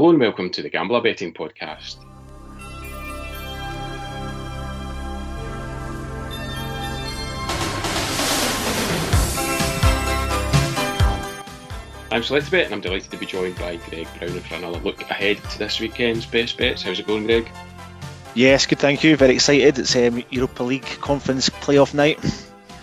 Hello and welcome to the Gambler Betting Podcast. I'm Selectabet and I'm delighted to be joined by Greg Brown for another look ahead to this weekend's best bets. How's it going, Greg? Yes, good, thank you. Very excited. It's um, Europa League conference playoff night.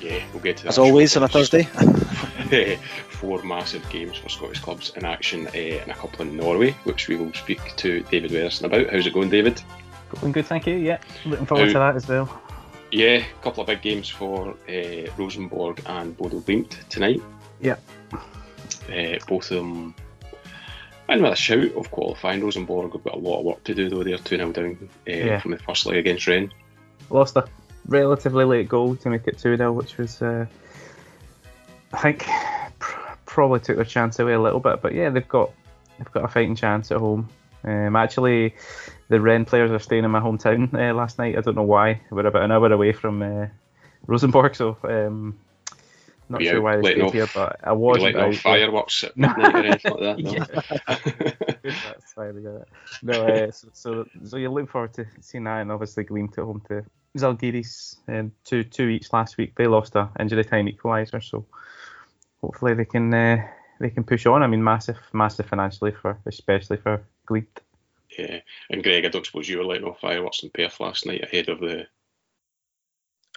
Yeah, we'll get to that. As always on a Thursday. Four massive games for Scottish clubs in action uh, and a couple in Norway, which we will speak to David Weatherson about. How's it going, David? Going good, thank you. Yeah, looking forward How- to that as well. Yeah, a couple of big games for uh, Rosenborg and Bodo Glimt tonight. Yeah. Uh, both of them and with a shout of qualifying. Rosenborg have got a lot of work to do though. They're 2 0 down uh, Yeah. from the first leg against Rennes. Lost a relatively late goal to make it 2 0, which was, uh, I think, pr- probably took their chance away a little bit. But yeah, they've got they've got a fighting chance at home. Um, actually, the Rennes players are staying in my hometown uh, last night. I don't know why. We're about an hour away from uh, Rosenborg, so um, not Yeah, sure why they stayed here. But I letting out off fireworks at midnight or anything like that. no? Yeah. That's fine, I get it. No, uh, so, so so you look forward to seeing that, and obviously Glimt at home to Zalgiris, um, two two each last week. They lost a injury time equaliser, so hopefully they can uh, they can push on. I mean, massive massive financially for especially for Glimt. Yeah, and Greg, I don't suppose you were letting off fireworks in Perth last night ahead of the.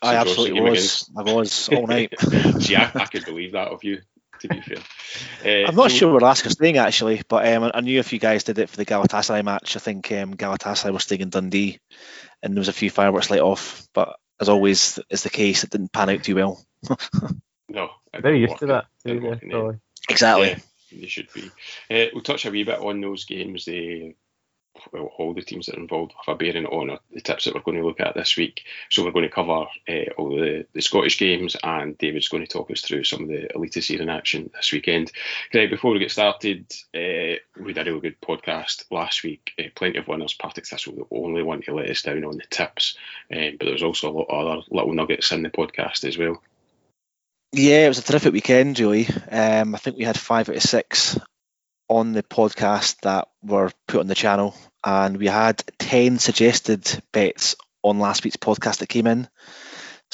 I absolutely game was. I was all night. See, I, I could believe that of you. To be fair, uh, I'm not so- sure where Laska's staying actually, but um, I knew a few guys did it for the Galatasaray match. I think um, Galatasaray were staying in Dundee, and there was a few fireworks let off. But as always is the case, it didn't pan out too well. No, it Very used to that. Too, yeah, work in the end. probably. Exactly. Yeah, they should be. Uh, we'll touch a wee bit on those games. They, well, all the teams that are involved have a bearing on the tips that we're going to look at this week. So we're going to cover uh, all the, the Scottish games, and David's going to talk us through some of the Elite in action this weekend. Greg, before we get started, uh, we had a really good podcast last week. Uh, plenty of winners. Partick Thistle, the only one to let us down on the tips, um, but there was also a lot of other little nuggets in the podcast as well. Yeah, it was a terrific weekend, really. Um, I think we had five out of six on the podcast that were put on the channel, and we had 10 suggested bets on last week's podcast that came in.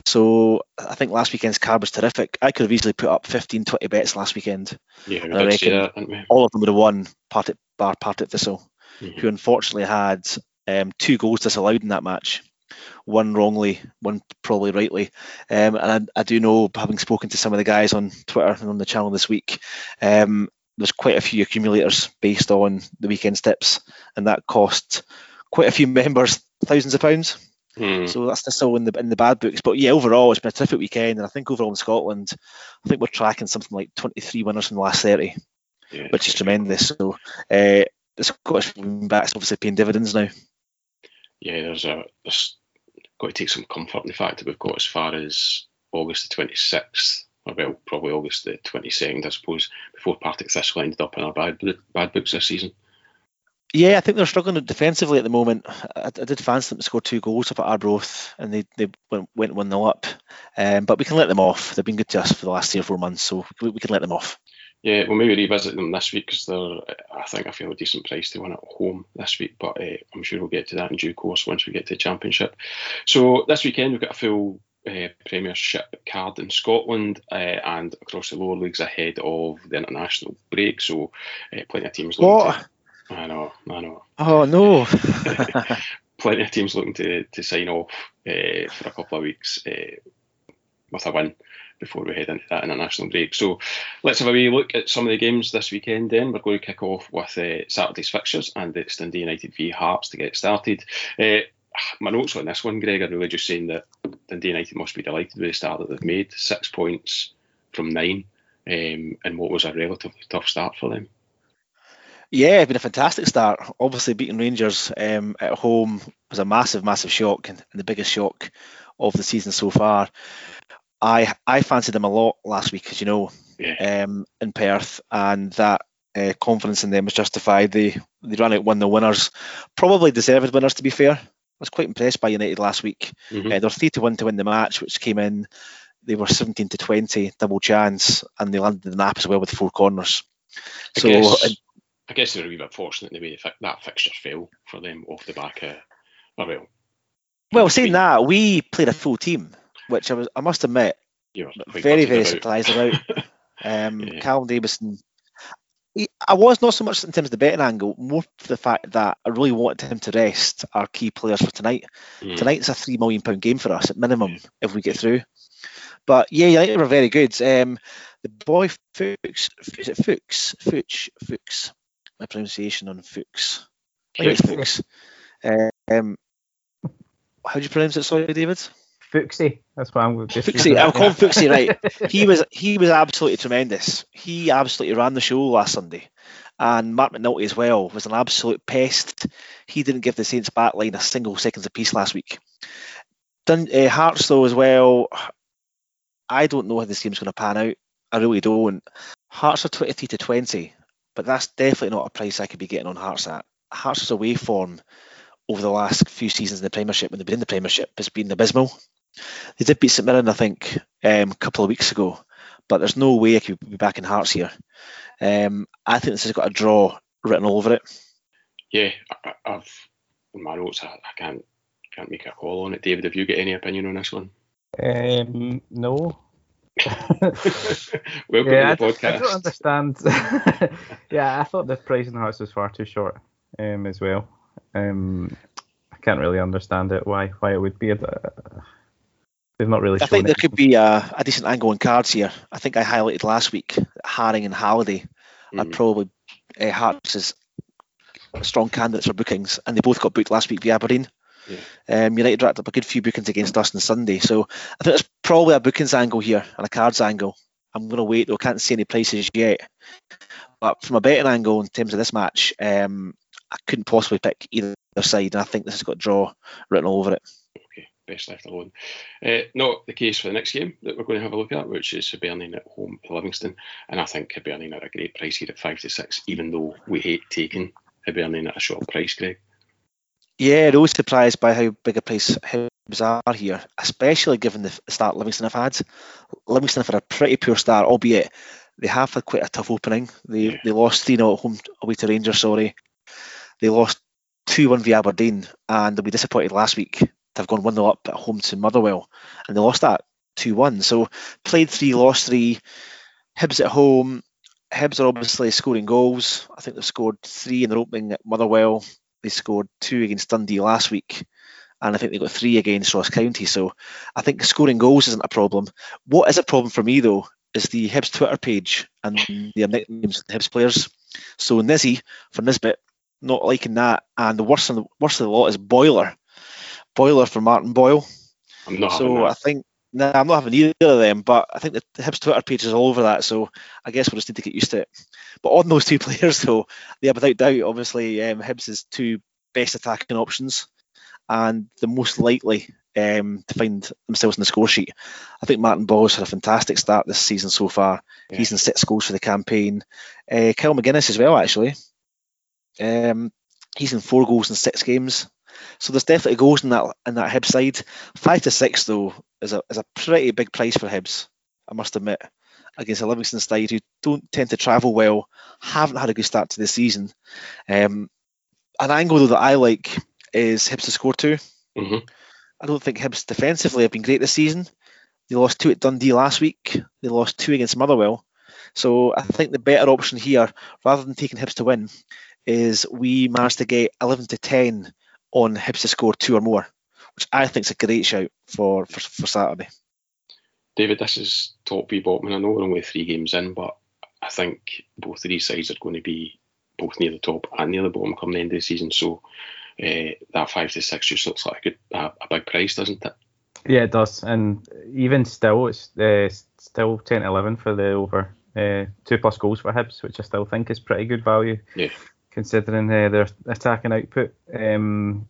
So I think last weekend's card was terrific. I could have easily put up 15, 20 bets last weekend. Yeah, we I reckon- that, we? All of them would have won, Partick, bar Partick Thistle, Mhm. who unfortunately had um, two goals disallowed in that match. One wrongly, one probably rightly. Um, and I, I do know, having spoken to some of the guys on Twitter and on the channel this week, um, there's quite a few accumulators based on the weekend's tips, and that cost quite a few members thousands of pounds. Hmm. So that's still in the in the bad books. But yeah, overall, it's been a terrific weekend, and I think overall in Scotland, I think we're tracking something like 23 winners from the last 30 Yeah, which is tremendous. So uh, the Scottish back's obviously paying dividends now. yeah, there's a there's got to take some comfort in the fact that we've got as far as August the 26th, or well, probably August the 22nd, I suppose, before Partick Thistle ended up in our bad bad books this season. Yeah, I think they're struggling defensively at the moment. I, I did fancy them to score two goals up at Arbroath, and they, they went, went 1 0 up. Um, but we can let them off. They've been good to us for the last three or four months, so we, we can let them off. Yeah, we'll maybe revisit them this week because they're, I think, I feel a decent price to win at home this week. But uh, I'm sure we'll get to that in due course once we get to the Championship. So this weekend we've got a full uh, Premiership card in Scotland uh, and across the lower leagues ahead of the international break. So uh, plenty of teams. looking What? To, I know, I know. Oh, no. plenty of teams looking to, to sign off uh, for a couple of weeks uh, with a win before we head into that international break. So let's have a wee look at some of the games this weekend then. We're going to kick off with uh, Saturday's fixtures and it's Dundee United v Hearts to get started. Uh, my notes on this one, Greg, are really just saying that Dundee United must be delighted with the start that they've made. Six points from nine um, and what was a relatively tough start for them. Yeah, it's been a fantastic start. Obviously, beating Rangers um, at home was a massive, massive shock and, the biggest shock of the season so far. I I fancied them a lot last week, as you know, Yeah. um, in Perth, and that uh, confidence in them was justified. They they ran out one the winners, probably deserved winners to be fair. I was quite impressed by United last week. Mhm. Uh, they were three to one to win the match, which came in. They were seventeen to twenty, double chance, and they landed the nap as well with four corners. I So guess- I guess they were a wee bit fortunate in the way that fixture fell for them off the back of, oh well. Well, saying that, we played a full team, which I was, I must admit, very, very about. surprised about. Um, yeah. Callum Davidson I was not so much in terms of the betting angle, more for the fact that I really wanted him to rest our key players for tonight. Mm. Tonight's a three million pound game for us at minimum if we get through. But yeah, United were very good. Um, the boy Fuchs, is it Fuchs? Fuchs, Fuchs. My pronunciation on Fuchs. I think it's Fuchs. Um, how do you pronounce it? Sorry, David. Fuxie. That's what I'm going to Fuxie. I'll call him Fuxie, right? He was he was absolutely tremendous. He absolutely ran the show last Sunday. And Marc McNulty as well was an absolute pest. He didn't give the Saints backline a single seconds apiece last week. Dun, uh, Hearts though as well. I don't know how this game's going to pan out. I really don't. Hearts are 23 to 20, but that's definitely not a price I could be getting on Hearts at. Hearts' away form over the last few seasons in the Premiership when they've been in the Premiership has been abysmal. They did beat St Mirren, I think, um, a couple of weeks ago, but there's no way I could be back in Hearts here. Um, I think this has got a draw written all over it. Yeah, I, have in my notes. I, I, can't can't make a call on it. David, have you got any opinion on this one? Um, no. Welcome yeah, to the podcast. I, don't understand. yeah, I thought the price in Hearts was far too short um, as well. Um, I can't really understand it. Why why it would be. A, They've not really. I think there could be a, a, decent angle on cards here. I think I highlighted last week Haring and Halliday mm. are probably uh, Hearts as strong candidates for bookings, and they both got booked last week via Aberdeen. Yeah. Um, United racked up a good few bookings against us on Sunday, so I think there's probably a bookings angle here and a cards angle. I'm going to wait though. I can't see any prices yet, but from a betting angle in terms of this match, um, I couldn't possibly pick either side, and I think this has got draw written all over it best left alone. Uh, not the case for the next game that we're going to have a look at, which is Hibernian at home to Livingston. And I think Hibernian are a great price here at 5 to 6, even though we hate taking Hibernian at a short price, Greg. Yeah, I was surprised by how big a price Hibs are here, especially given the start Livingston have had. Livingston have had a pretty poor start, albeit they have had quite a tough opening. They yeah. they lost 3 0 at home away to Rangers, sorry. They lost 2 1 via Aberdeen, and they'll be disappointed last week have gone 1 0 up at home to Motherwell and they lost that 2 1. So played three, lost three. Hibs at home. Hibs are obviously scoring goals. I think they've scored three in their opening at Motherwell. They scored two against Dundee last week. And I think they got three against Ross County. So I think scoring goals isn't a problem. What is a problem for me, though, is the Hibs Twitter page and the nicknames of the Hibs players. So Nizzy for Nisbet, not liking that. And the worst the, worst of the lot is Boiler Boiler for Martin Boyle. I'm not. So I think no, nah, I'm not having either of them, but I think the, the Hibs Twitter page is all over that. So I guess we'll just need to get used to it. But on those two players, though, they are without doubt, obviously, um, Hibs' two best attacking options and the most likely um, to find themselves in the score sheet. I think Martin Boyle's had a fantastic start this season so far. Yeah. He's in six goals for the campaign. Uh, Kyle Magennis as well, actually. Um, he's in four goals in six games. So there's definitely goals in that in that Hibs side. Five to six though is a is a pretty big price for Hibs, I must admit, against a Livingston side who don't tend to travel well, haven't had a good start to the season. Um, an angle though that I like is Hibs to score 2 mm-hmm. I don't think Hibs defensively have been great this season. They lost two at Dundee last week. They lost two against Motherwell. So I think the better option here, rather than taking Hibs to win, is we managed to get 11 to 10 on Hibs to score two or more, which I think is a great shout for, for, for Saturday. David, this is top v bottom, and I know we're only three games in, but I think both of these sides are going to be both near the top and near the bottom come the end of the season. So uh, that five to six just looks like a good a, a, big price, doesn't it? Yeah, it does. And even still, it's uh, still 10 11 for the over. Uh, two plus goals for Hibs, which I still think is pretty good value. Yeah considering uh, their attacking output. Um,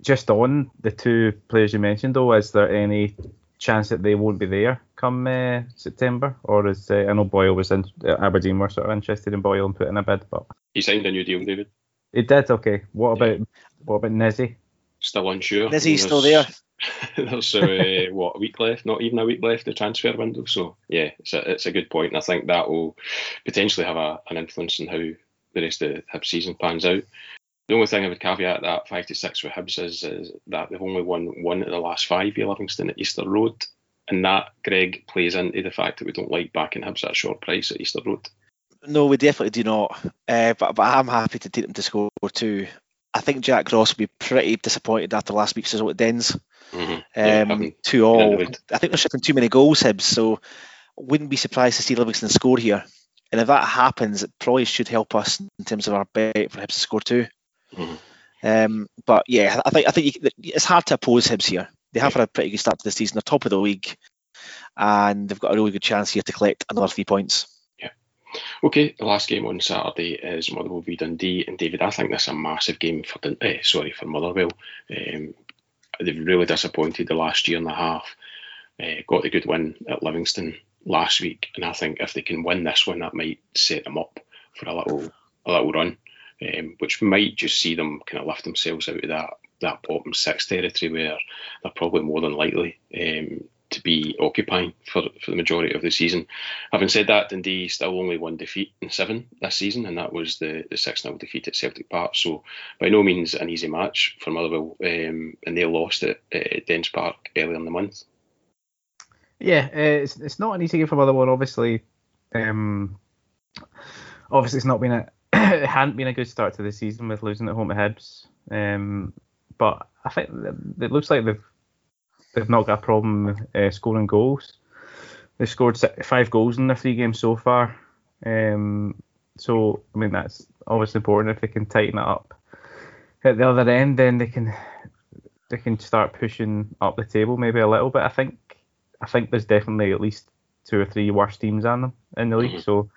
just on the two players you mentioned, though, is there any chance that they won't be there come uh, September, or is uh, I know Boyle was in uh, Aberdeen were sort of interested in Boyle and putting a bid, but he signed a new deal, David. He did. Okay. What about yeah. what about Nizzy? Still unsure. Nizzy's still there. there's uh, what a week left, not even a week left the transfer window. So yeah, it's a, it's a good point, and I think that will potentially have a, an influence on how the rest of the Hibs season pans out. The only thing I would caveat that five to six for Hibs is, is that they've only won one of the last five via Livingston at Easter Road, and that Greg plays into the fact that we don't like backing Hibs at a short price at Easter Road. No, we definitely do not. Uh, but but I'm happy to take them to score two. I think Jack Ross will be pretty disappointed after last week's result at Dens. Mm-hmm. Yeah, Um, two all. I think they're shipping too many goals, Hibs. So wouldn't be surprised to see Livingston score here. And if that happens, it probably should help us in terms of our bet for Hibs to score 2 Mhm. Um, but yeah, I think I think you, it's hard to oppose Hibs here. They have had a pretty good start to the season. They're top of the league, and they've got a really good chance here to collect another three points. Yeah. Okay, the last game on Saturday is Motherwell v Dundee, and David, I think this is a massive game for Dun- eh, sorry for Motherwell. Um, they've really disappointed the last year and a half. Uh, got a good win at Livingston last week, and I think if they can win this one, that might set them up for a little a little run, um, which might just see them kind of lift themselves out of that that bottom six territory where they're probably more than likely um, to be occupying for, for the majority of the season. Having said that, Dundee still only one defeat in seven this season, and that was the, the 6 0 defeat at Celtic Park. So, by no means an easy match for Motherwell, um, and they lost it at Dens Park earlier in the month. Yeah, uh, it's it's not an easy game for Motherwell. Obviously, um, obviously it's not been a it hadn't been a good start to the season with losing at home to Hibs. Um, but I think it looks like they've they've not got a problem uh, scoring goals. They've scored five goals in their three games so far. Um, so I mean that's obviously important if they can tighten it up at the other end, then they can they can start pushing up the table maybe a little bit. I think I think there's definitely at least two or three worse teams on them in the league, Mhm. so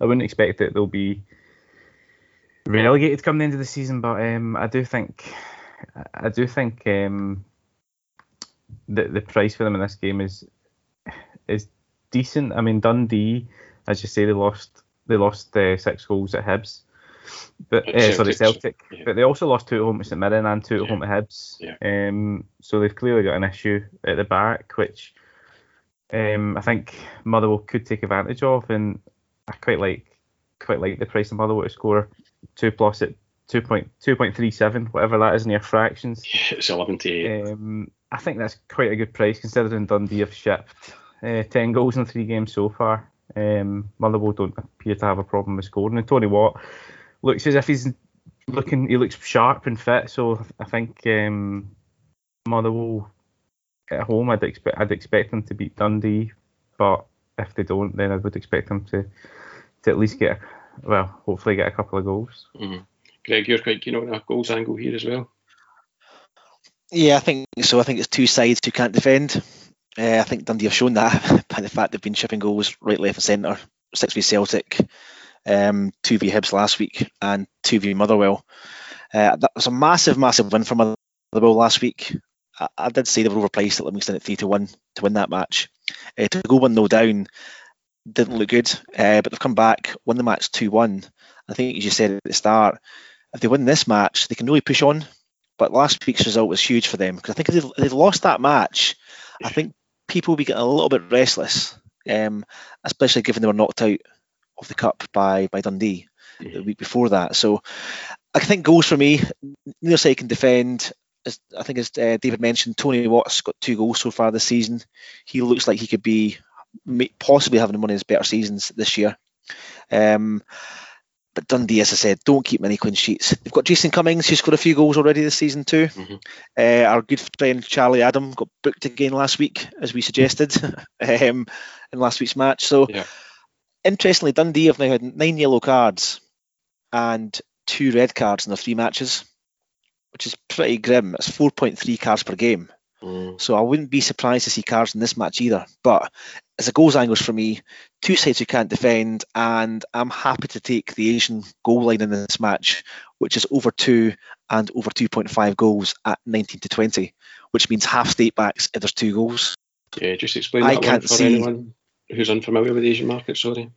I wouldn't expect that they'll be relegated come the end of the season. But um, I do think I do think um, the the price for them in this game is is decent. I mean Dundee, as you say, they lost they lost uh, six goals at Hibs, but uh, sorry Celtic, Celtic, yeah. but they also lost two at home to St Mirren and two at Yeah. home to Hibs. Yeah. Um, so they've clearly got an issue at the back, which um, I think Motherwell could take advantage of, and I quite like quite like the price of Motherwell to score two plus at two point two point three seven, whatever that is in your fractions. Yeah, it's 11 to 8. Um, I think that's quite a good price considering Dundee have shipped uh, 10 goals in three games so far. Um, Motherwell don't appear to have a problem with scoring. And Tony Watt looks as if he's looking, he looks sharp and fit. So I think um, Motherwell at home, I'd expect, I'd expect them to beat Dundee. But if they don't, then I would expect them to, to at least get, well, hopefully get a couple of goals. Mhm. Greg, you're quite keen on a goals angle here as well. Yeah, I think so. I think it's two sides who can't defend. Uh, I think Dundee have shown that by the fact they've been shipping goals right, left, and centre. Six v Celtic, um, two v Hibs last week, and two v Motherwell. Uh, that was a massive, massive win for Motherwell last week. I, I did say they were overpriced at Livingston at three to one to win that match. Uh, to go one 0 down didn't look good, uh, but they've come back, won the match two one. I think as you said at the start, if they win this match, they can really push on. But last week's result was huge for them because I think if they'd lost that match, I think people will be getting a little bit restless, um, especially given they were knocked out of the cup by by Dundee the Mhm. week before that. So I think goals for me. Neither side can defend. As, I think as uh, David mentioned, Tony Watt's got two goals so far this season. He looks like he could be possibly having one of his better seasons this year. Um, but Dundee, as I said, don't keep many clean sheets. They've got Jason Cummings, who's scored a few goals already this season too. Mhm. Uh, our good friend Charlie Adam got booked again last week, as we suggested um, in last week's match. So, Yeah. interestingly, Dundee have now had nine yellow cards and two red cards in their three matches, which is pretty grim. It's 4.3 cards per game. Mm. So I wouldn't be surprised to see cards in this match either. But as a goals angles for me, two sides who can't defend, and I'm happy to take the Asian goal line in this match, which is over two and over 2.5 goals at 19 to 20, which means half state backs if there's two goals. Yeah, just explain I can't for see- anyone who's unfamiliar with the Asian market. Sorry.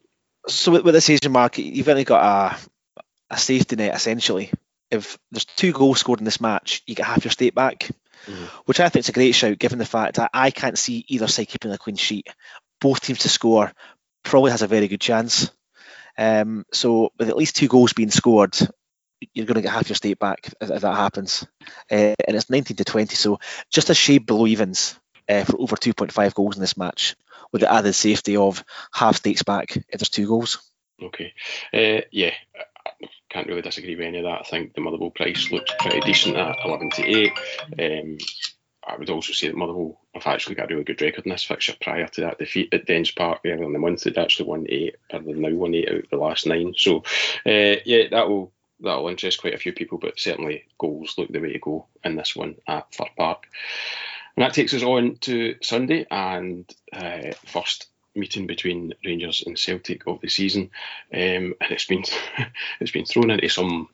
So with, with this Asian market, you've only got a, a safety net essentially. If there's two goals scored in this match, you get half your stake back, Mhm. which I think is a great shout given the fact that I can't see either side keeping a clean sheet. Both teams to score probably has a very good chance. Um, so with at least two goals being scored, you're going to get half your stake back if, if that happens. Uh, and it's 19 to 20, so just a shade below evens uh, for over 2.5 goals in this match, with the added safety of half stakes back if there's two goals. Okay. Uh, yeah, can't really disagree with any of that. I think the Motherwell price looks pretty decent at 11 to 8. Um, I would also say that Motherwell have actually got a really good record in this fixture prior to that defeat at Dens Park earlier in the month. They'd actually won eight, and they've now won eight out of the last nine. So, uh, yeah, that will that'll interest quite a few people, but certainly goals look the way to go in this one at Fir Park. And that takes us on to Sunday and uh, first meeting between Rangers and Celtic of the season, um, and it's been it's been thrown into some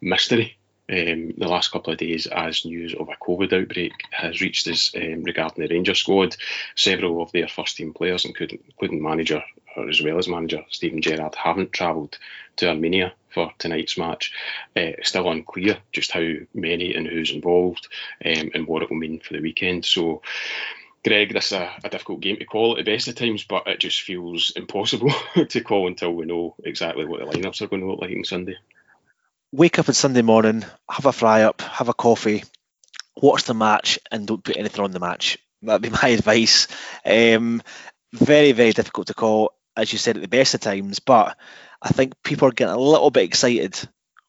mystery um, the last couple of days as news of a COVID outbreak has reached us um, regarding the Rangers squad. Several of their first team players, including, including manager or as well as manager Steven Gerrard, haven't travelled to Armenia for tonight's match. Uh, still unclear just how many and who's involved um, and what it will mean for the weekend. So. Greg, this is a, a, difficult game to call at the best of times, but it just feels impossible to call until we know exactly what the lineups are going to look like on Sunday wake up on Sunday morning, have a fry up, have a coffee, watch the match, and don't put anything on the match. That'd be my advice. Um, very, very difficult to call, as you said at the best of times, but I think people are getting a little bit excited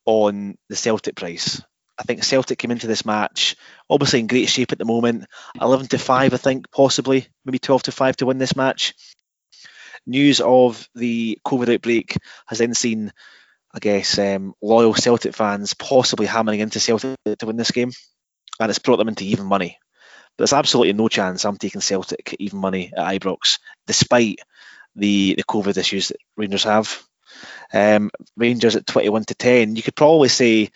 on the Celtic price. I think Celtic came into this match obviously in great shape at the moment. 11 to 5, I think, possibly, maybe 12 to 5 to win this match. News of the COVID outbreak has then seen I guess, um, loyal Celtic fans possibly hammering into Celtic to win this game, and it's brought them into even money. But there's absolutely no chance I'm taking Celtic even money at Ibrox, despite the the COVID issues that Rangers have. Um, Rangers at 21 to 10, you could probably say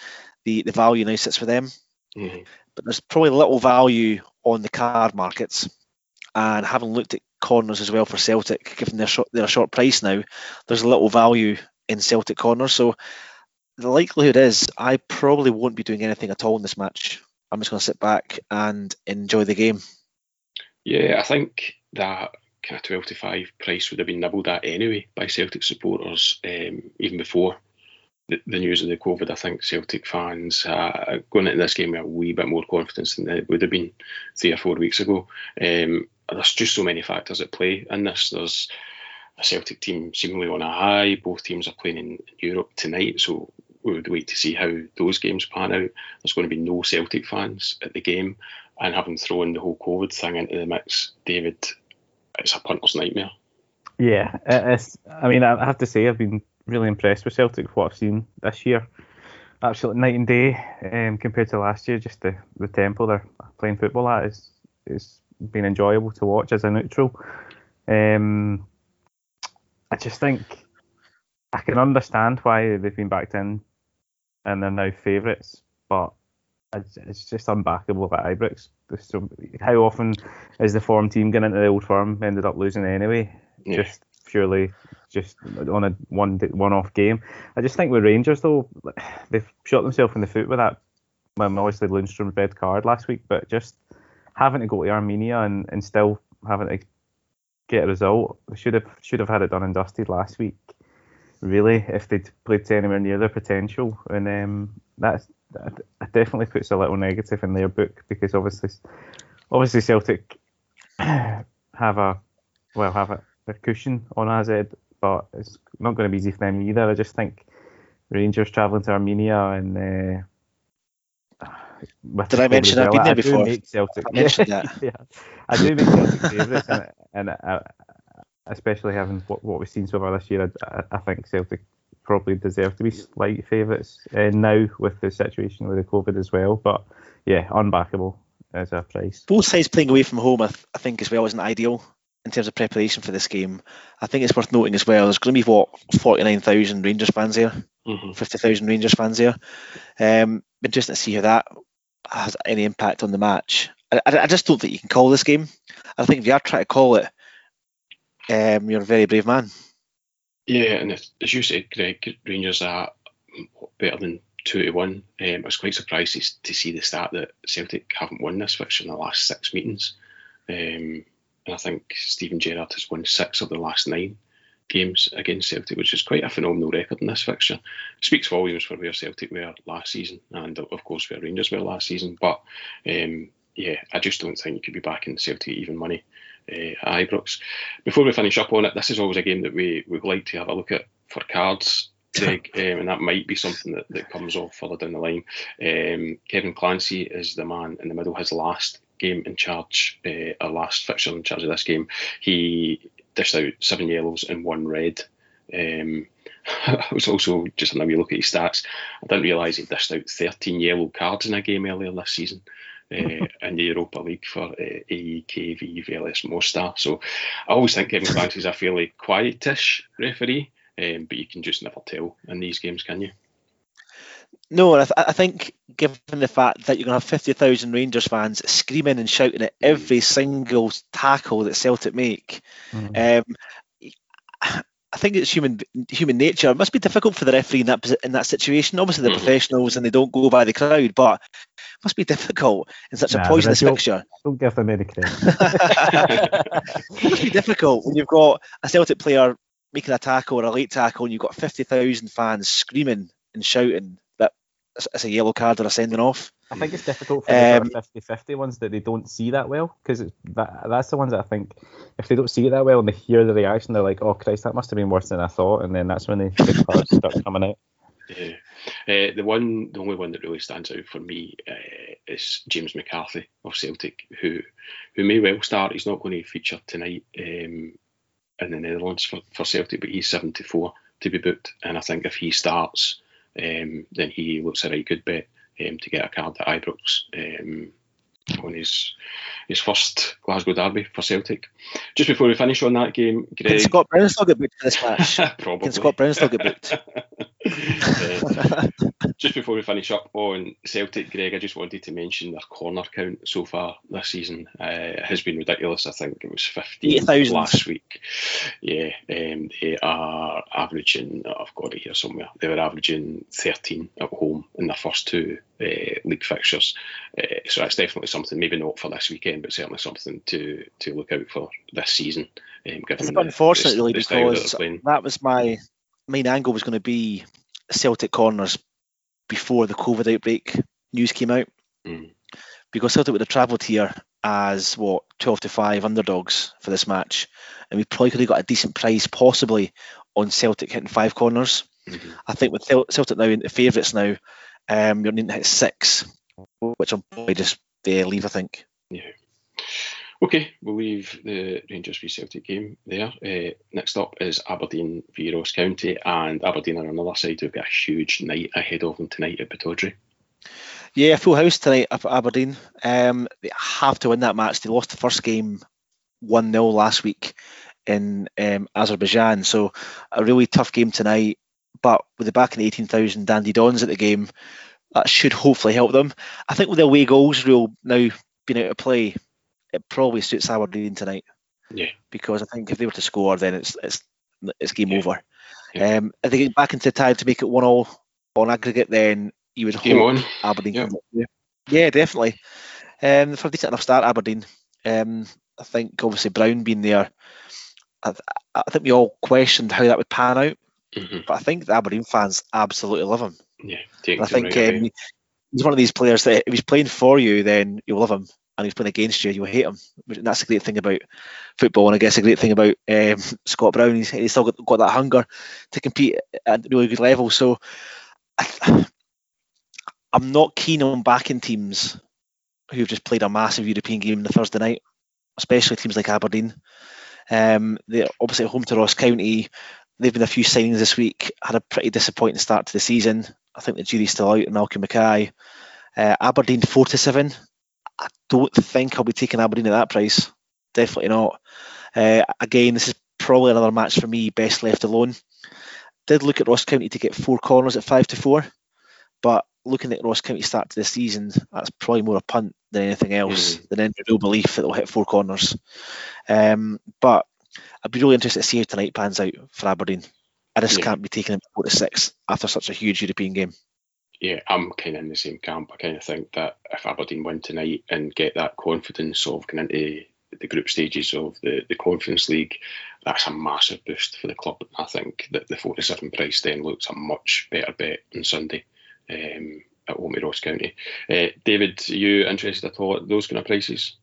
the, the value now sits for them, mm-hmm. but there's probably little value on the card markets. And having looked at corners as well for Celtic, given their short, their short price now, there's a little value in Celtic corners. So the likelihood is I probably won't be doing anything at all in this match. I'm just going to sit back and enjoy the game. Yeah, I think that kind of 12 to 5 price would have been nibbled at anyway by Celtic supporters um, even before the, news of the COVID. I think Celtic fans uh, going into this game with a wee bit more confidence than they would have been three or four weeks ago. Um, there's just so many factors at play in this. There's a Celtic team seemingly on a high. Both teams are playing in Europe tonight, so we would wait to see how those games pan out. There's going to be no Celtic fans at the game, and having thrown the whole COVID thing into the mix, David, it's a punter's nightmare. Yeah. I mean, I have to say, I've been really impressed with Celtic what I've seen this year. Absolutely night and day um, compared to last year. Just the, the tempo they're playing football at is is been enjoyable to watch as a neutral. Um, I just think I can understand why they've been backed in and they're now favourites, but it's just unbackable at Ibrox. So how often is the form team getting into the old firm ended up losing anyway? Yeah. Just purely just on a one one off game. I just think with Rangers though, they've shot themselves in the foot with that. Well, obviously Lundstram's red card last week, but just having to go to Armenia and, and still having to get a result. Should have should have had it done and dusted last week. Really, if they'd played to anywhere near their potential, and um, that's that definitely puts a little negative in their book because obviously, obviously Celtic have a well have a, a cushion on AZ, but it's not going to be easy for them either. I just think Rangers travelling to Armenia and uh, did I mention I've been there before? Celtic. I mentioned that. yeah, I do make Celtic favourites, and, and I, especially having what, what we've seen so far this year, I, I think Celtic probably deserve to be slight favourites uh, now with the situation with the COVID as well. But yeah, unbackable as a price. Both sides playing away from home, I, th- I think, as well isn't ideal in terms of preparation for this game. I think it's worth noting as well. There's going to be what 49,000 Rangers fans here, mm-hmm. 50,000 Rangers fans here. Um, interesting to see how that has any impact on the match. I, I, just don't think you can call this game. I think if you are trying to call it, um, you're a very brave man. Yeah, and as you said, Greg, Rangers are better than two to one. Um, I was quite surprised to, to, see the stat that Celtic haven't won this fixture in the last six meetings. Um, and I think Steven Gerrard has won six of the last nine games against Celtic, which is quite a phenomenal record in this fixture. Speaks volumes for where Celtic were last season, and of course where Rangers were last season. But um, yeah, I just don't think you could be backing Celtic even money uh, at Ibrox. Before we finish up on it, this is always a game that we would like to have a look at for cards. Greg, um, and that might be something that, that comes off further down the line. Um, Kevin Clancy is the man in the middle. His last game in charge, uh, a last fixture in charge of this game, he dished out seven yellows and one red. Um, I was also just having a look at his stats. I didn't realise he dished out 13 yellow cards in a game earlier this season. Uh, in the Europa League for uh, AEK Velež Mostar. So I always think Kevin Clancy's a fairly quietish referee, um, but you can just never tell in these games, can you? No, I, th- I, think given the fact that you're going to have 50,000 Rangers fans screaming and shouting at every single tackle that Celtic make, mm. um, I think it's human human nature. It must be difficult for the referee in that in that situation. Obviously, they're mm. professionals and they don't go by the crowd, but it must be difficult in such nah, a poisonous fixture. Don't give them any credit. it must be difficult when you've got a Celtic player making a tackle or a late tackle and you've got 50,000 fans screaming and shouting it's a yellow card or a sending off. I think it's difficult for the um, 50-50 ones that they don't see that well because that, that's the ones that I think if they don't see it that well and they hear the reaction, they're like, "Oh Christ, that must have been worse than I thought," and then that's when the, the cards start coming out. Yeah. Uh, the one, the only one that really stands out for me uh, is James McCarthy of Celtic, who who may well start. He's not going to feature tonight um, in the Netherlands for, for Celtic, but he's 74 to be booked, and I think if he starts um, then he looks a right good bet um, to get a card at Ibrox um, on his his first Glasgow derby for Celtic. Just before we finish on that game, Greg. Can Scott Brown still get booked for this match? Probably. Can Scott Brown still get booked? uh, just before we finish up on Celtic, Greg, I just wanted to mention their corner count so far this season uh, has been ridiculous. I think it was 15 last week. Yeah, um, they are averaging, I've got it here somewhere, they were averaging 13 at home in their first two uh, league fixtures. Uh, so that's definitely something, maybe not for this weekend, but certainly something to, to look out for this season. Um, it's unfortunate, really, because that, that was my main angle was going to be Celtic corners before the COVID outbreak news came out. Mm. Because Celtic would have travelled here as what 12 to 5 underdogs for this match, and we probably could have got a decent price possibly on Celtic hitting five corners. Mm-hmm. I think with Celtic now in the favourites now, um, you're needing to hit six, which I'll probably just uh, leave. I think. Yeah. Okay, we'll leave the Rangers v Celtic game there. Uh, next up is Aberdeen v Ross County, and Aberdeen on another side. We've got a huge night ahead of them tonight at Pittodrie. Yeah, full house tonight for Aberdeen. Um, they have to win that match. They lost the first game 1 0 last week in um, Azerbaijan, so a really tough game tonight. But with the back in 18,000 Dandy Dons at the game, that should hopefully help them. I think with the away goals rule now being out of play, it probably suits Aberdeen tonight. Yeah. Because I think if they were to score, then it's it's it's game yeah. over. Yeah. Um, if they get back into time to make it one all on aggregate, then you would game hope on. Aberdeen. Yeah. yeah. yeah, definitely. Um, for a decent enough start, Aberdeen. Um, I think obviously Brown being there, I, I, think we all questioned how that would pan out, mm-hmm. but I think the Aberdeen fans absolutely love him. Yeah, I think right um, he's one of these players that if he's playing for you, then you'll love him and he's playing against you, you'll hate him. And that's a great thing about football, and I guess a great thing about um, Scott Brown. He's, he's still got, got, that hunger to compete at a really good level. So I, am not keen on backing teams who've just played a massive European game on the Thursday night, especially teams like Aberdeen. Um, they're obviously home to Ross County. They've been a few signings this week. Had a pretty disappointing start to the season. I think the jury's still out Malcolm Mackay. Uh, Aberdeen four to seven. I don't think I'll be taking Aberdeen at that price. Definitely not. Uh, again, this is probably another match for me, best left alone. Did look at Ross County to get four corners at five to four, but looking at Ross County start to the season, that's probably more a punt than anything else, mm. than any real belief that they'll hit four corners. Um, but I'd be really interested to see how tonight pans out for Aberdeen. I just yeah. can't be taking them four to six after such a huge European game yeah, I'm kind of in the same camp. I kind of think that if Aberdeen win tonight and get that confidence of going into the group stages of the, the Conference League, that's a massive boost for the club. I think that the 47 price then looks a much better bet on Sunday um, at home Ross County. Uh, David, are you interested at all at those kind of prices?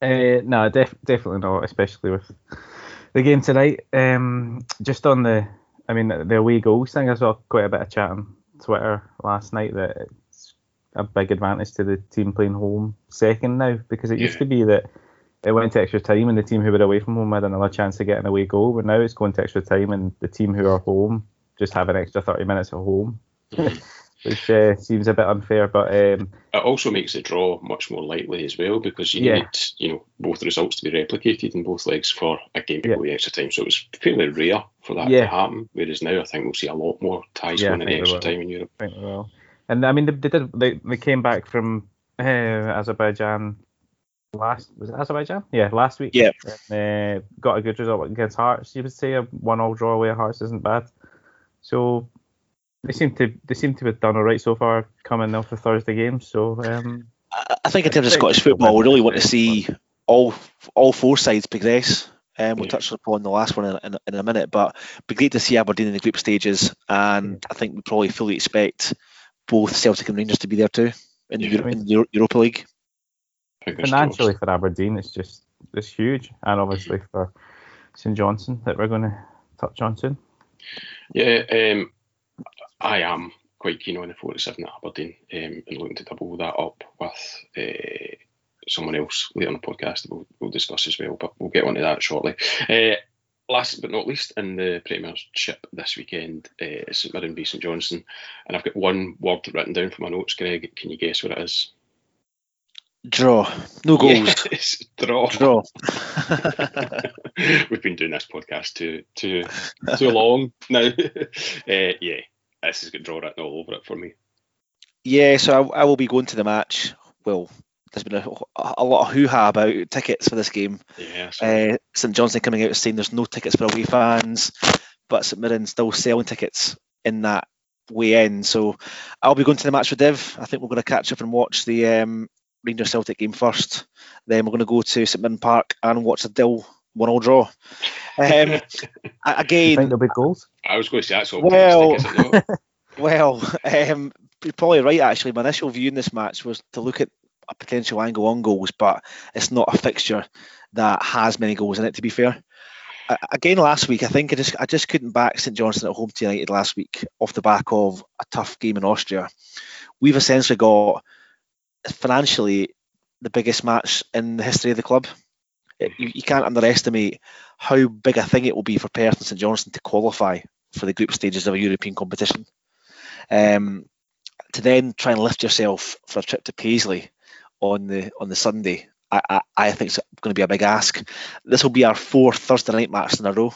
Uh, no, def- definitely not, especially with the game tonight. Um, just on the, I mean, the away goals thing, I saw quite a bit of chat on Twitter last night that it's a big advantage to the team playing home second now because it yeah. used to be that it went to extra time and the team who were away from home had another chance to get an away goal, but now it's going to extra time and the team who are home just have an extra 30 minutes at home. Mm-hmm. Which uh, seems a bit unfair. But um, it also makes the draw much more likely as well because you yeah. need you know both results to be replicated in both legs for a game to yeah. go the extra time. So it was fairly rare for that yeah. to happen. Whereas now I think we'll see a lot more ties yeah, going in extra time in Europe. I think we will. And I mean they, they did they, they came back from uh, Azerbaijan last was it Azerbaijan? Yeah, last week. Yeah. And, uh, got a good result against Hearts. You would say a one-all draw away at Hearts isn't bad. So they seem to they seem to have done all right so far coming off the Thursday game. So um, I think in terms of Scottish football, we really want to see all all four sides progress. Um, we'll touch upon the last one in, in, in, a minute, but be great to see Aberdeen in the group stages, and I think we probably fully expect both Celtic and Rangers to be there too in the, Euro, in the Europa League. Financially for Aberdeen, it's just it's huge, and obviously for St Johnstone that we're going to touch on soon. Yeah, um, I am quite keen on the 47 at Aberdeen um, and looking to double that up with uh, someone else later on the podcast we'll, we'll, discuss as well, but we'll get onto that shortly. Uh, last but not least, in the Premiership this weekend uh, St Mirren v St Johnstone, and I've got one word written down for my notes. Greg, can you guess what it is? Draw. No goals. Yes, draw. Draw. We've been doing this podcast too too too long now. Uh, yeah, this has got draw written all over it for me. Yeah, so I, I will be going to the match. Well, there's been a, a lot of hoo ha about tickets for this game. Yeah. Uh, St Johnstone coming out saying there's no tickets for away fans, but St Mirren still selling tickets in that way in. So I'll be going to the match with Div. I think we're going to catch up and watch the um, Rangers Celtic game first. Then we're going to go to St Mirren Park and watch the Dill one all draw. Um, again, think there'll be goals. I was going to say that's all. Well, well, um, you're probably right. Actually, my initial view in this match was to look at a potential angle on goals, but it's not a fixture that has many goals in it. To be fair, uh, again last week, I think I just I just couldn't back St Johnstone at home to United last week off the back of a tough game in Austria. We've essentially got financially the biggest match in the history of the club you, you, can't underestimate how big a thing it will be for Perth and St Johnstone to qualify for the group stages of a European competition. Um, to then try and lift yourself for a trip to Paisley on the on the Sunday, I, I, I think it's going to be a big ask. This will be our fourth Thursday night match in a row.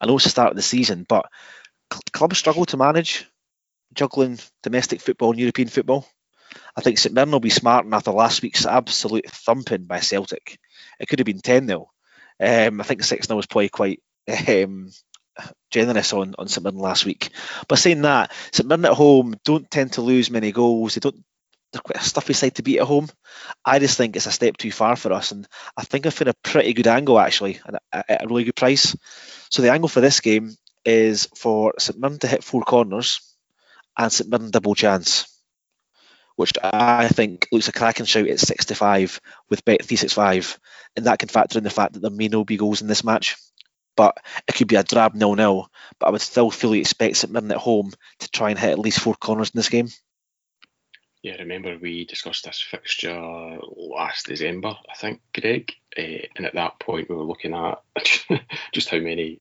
I know it's the start of the season, but clubs struggle to manage juggling domestic football and European football. I think St Mirren will be smart after last week's absolute thumping by Celtic it could have been 10 0. Um, I think 6 0 was probably quite um, generous on, on St Mirren last week. But saying that, St Mirren at home don't tend to lose many goals. They don't. They're quite a stuffy side to beat at home. I just think it's a step too far for us, and I think I've found a pretty good angle actually at a really good price. So the angle for this game is for St Mirren to hit four corners and St Mirren double chance which I think looks a cracking shout at 65 with bet 365, and that can factor in the fact that there may no be goals in this match. But it could be a drab nil-nil. But I would still fully expect St Mirren at home to try and hit at least four corners in this game. Yeah, remember we discussed this fixture last December, I think, Greg, uh, and at that point we were looking at just how many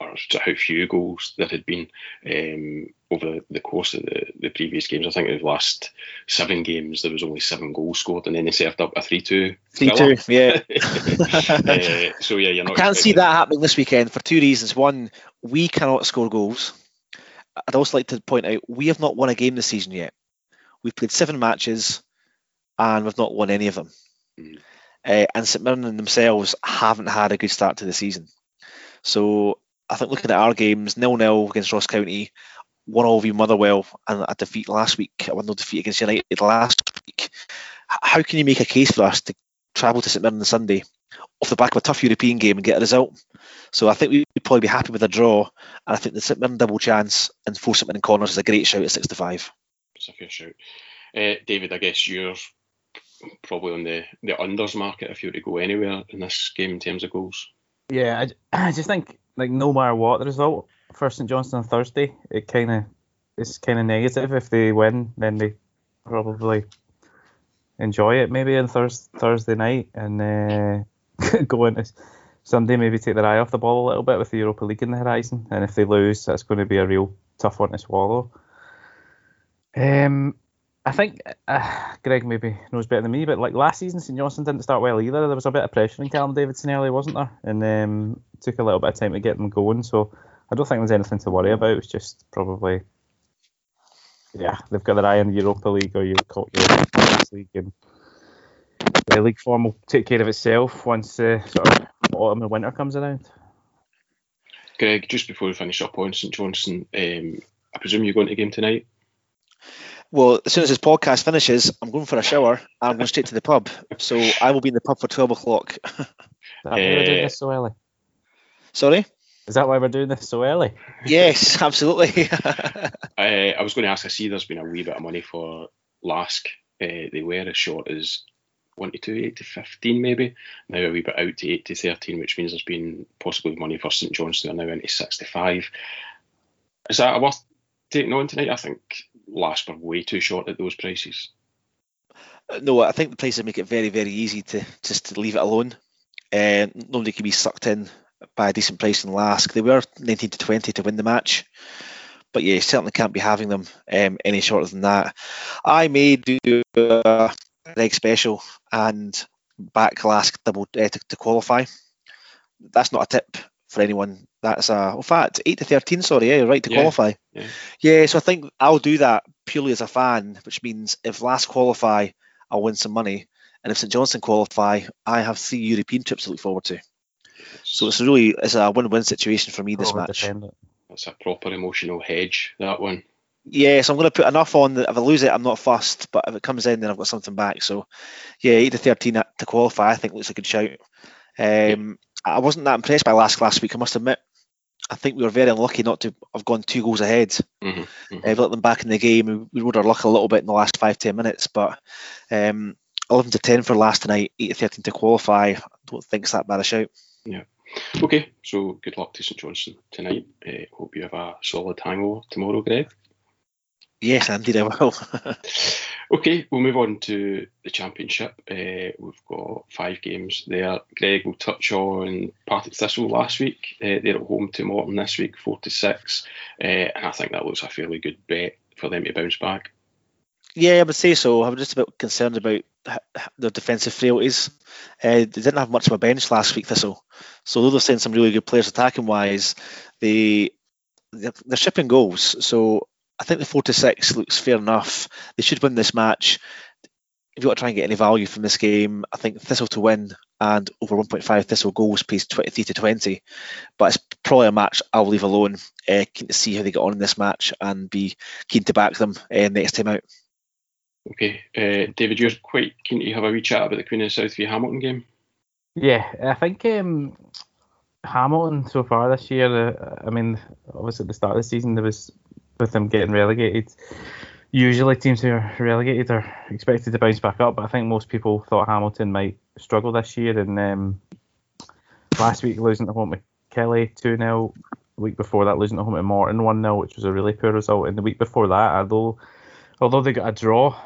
or how few goals there had been um, over the course of the, the previous games. I think in the last seven games there was only seven goals scored, and then they served up a three-two. Three-two, yeah. uh, so yeah, you're not. I can't see that happening this weekend for two reasons. One, we cannot score goals. I'd also like to point out we have not won a game this season yet. We've played seven matches, and we've not won any of them. Mm. Uh, and St Mirren themselves haven't had a good start to the season. So I think looking at our games, nil nil against Ross County, one all v Motherwell, and a defeat last week, a one nil defeat against United last week. How can you make a case for us to travel to St Mirren on Sunday off the back of a tough European game and get a result. So I think we'd probably be happy with a draw, and I think the St Mirren double chance and force something in corners is a great shout at six to five. It's a fair shout. Uh, David, I guess you're probably on the, the unders market if you were to go anywhere in this game in terms of goals. Yeah, I, I just think like no matter what the result for St Johnstone on Thursday, it kind of it's kind of negative. If they win, then they probably enjoy it maybe on Thurs Thursday night and uh, go into Sunday maybe take their eye off the ball a little bit with the Europa League in the horizon. And if they lose, that's going to be a real tough one to swallow. Um, I think uh, Greg maybe knows better than me, but like last season, St Johnstone didn't start well either. There was a bit of pressure in Callum Davidson early, wasn't there? And um, took a little bit of time to get them going. So I don't think there's anything to worry about. It's just probably, yeah, they've got their eye on the Europa League or Europa League, and the league form will take care of itself once uh, sort of autumn and winter comes around. Greg, just before we finish up on St Johnstone, um, I presume you're going to the game tonight. Well, as soon as this podcast finishes, I'm going for a shower and I'm going straight to the pub. So I will be in the pub for 12 o'clock. Is that why we're doing this so early? Sorry? Is that why we're doing this so early? Yes, absolutely. I, I was going to ask, I see there's been a wee bit of money for Lask. Uh, they were as short as 1 to 2, 8 to 15 maybe. Now a wee bit out to 8 to 13, which means there's been possibly money for St Johnstone now into 65. Is that a worth taking on tonight? I think Lask were way too short at those prices. No, I think the prices make it very, very easy to just to leave it alone. Uh, nobody can be sucked in by a decent price in Lask. They were 19 to 20 to win the match, but yeah, certainly can't be having them um, any shorter than that. I may do a leg special and back Lask double uh, to, to qualify. That's not a tip for anyone. That's a, in fact, 8 to 13, sorry, yeah, right to Yeah, qualify. yeah. yeah, so I think I'll do that purely as a fan, which means if Lask qualify, I'll win some money. And if St Johnstone qualify, I have three European trips to look forward to. So it's really it's a win-win situation for me this Probably match. defend it. That's a proper emotional hedge, that one. Yeah, so I'm going to put enough on that if I lose it, I'm not fussed. But if it comes in, then I've got something back. So yeah, eight to thirteen to qualify, I think looks a good shout. Um, I wasn't that impressed by Lask last week. I must admit. I think we were very unlucky not to have gone two goals ahead. hmm Uh, we let them back in the game. We, we rode our luck a little bit in the last five ten minutes, but um, 11 to 10 for Lask tonight, 8 to 13 to qualify. I don't think it's that bad a shout. Yeah. Okay, so good luck to St Johnstone tonight. Uh, hope you have a solid hangover tomorrow, Greg. Yes, indeed I will. Okay, we'll move on to the championship. Uh, we've got five games there. Greg will touch on Partick Thistle last week. Uh, they're at home to Morton this week, four to six, uh, and I think that looks a fairly good bet for them to bounce back. yeah, I would say so. I'm just a bit concerned about their defensive frailties. Uh, they didn't have much of a bench last week, Thistle. So though they're sending some really good players attacking wise, they they're shipping goals. So I think the four to six looks fair enough. They should win this match. If you want to try and get any value from this game, I think Thistle to win and over 1.5 Thistle goals pays 23 to 20. But it's probably a match I'll leave alone. Uh, keen to see how they get on in this match and be keen to back them uh, next time out. Okay, uh, David, you're quite keen to have a wee chat about the Queen of the South v Hamilton game. Yeah, I think um, Hamilton so far this year. Uh, I mean, obviously at the start of the season there was with them getting relegated. Usually teams who are relegated are expected to bounce back up, but I think most people thought Hamilton might struggle this year. And um, last week losing at home to Killie two 0 The week before that losing at home to Morton one 0 which was a really poor result. And the week before that, although although they got a draw,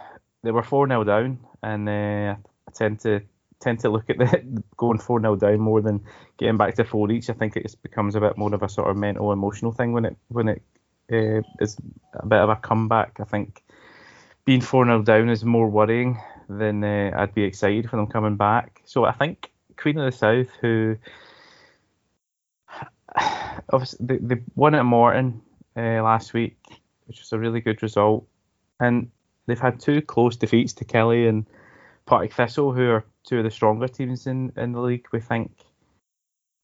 they were four 0 down, and uh, I tend to tend to look at the going four 0 down more than getting back to four each. I think it just becomes a bit more of a sort of mental, emotional thing when it when it uh, is a bit of a comeback. I think being four 0 down is more worrying than uh, I'd be excited for them coming back. So I think Queen of the South, who obviously they, they won at Morton uh, last week, which was a really good result, and they've had two close defeats to Killie and Partick Thistle, who are two of the stronger teams in, in the league. We think,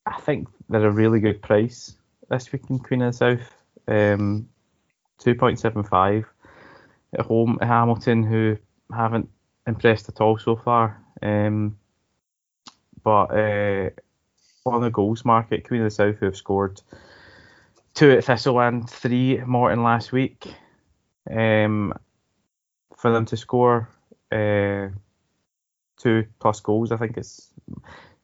I think they're a really good price this week in Queen of the South. Um, 2.75 at home at Hamilton, who haven't impressed at all so far. Um, but uh, on the goals market, Queen of the South who have scored two at Thistle and three Morton last week. Um, for them to score uh, two plus goals, I think it's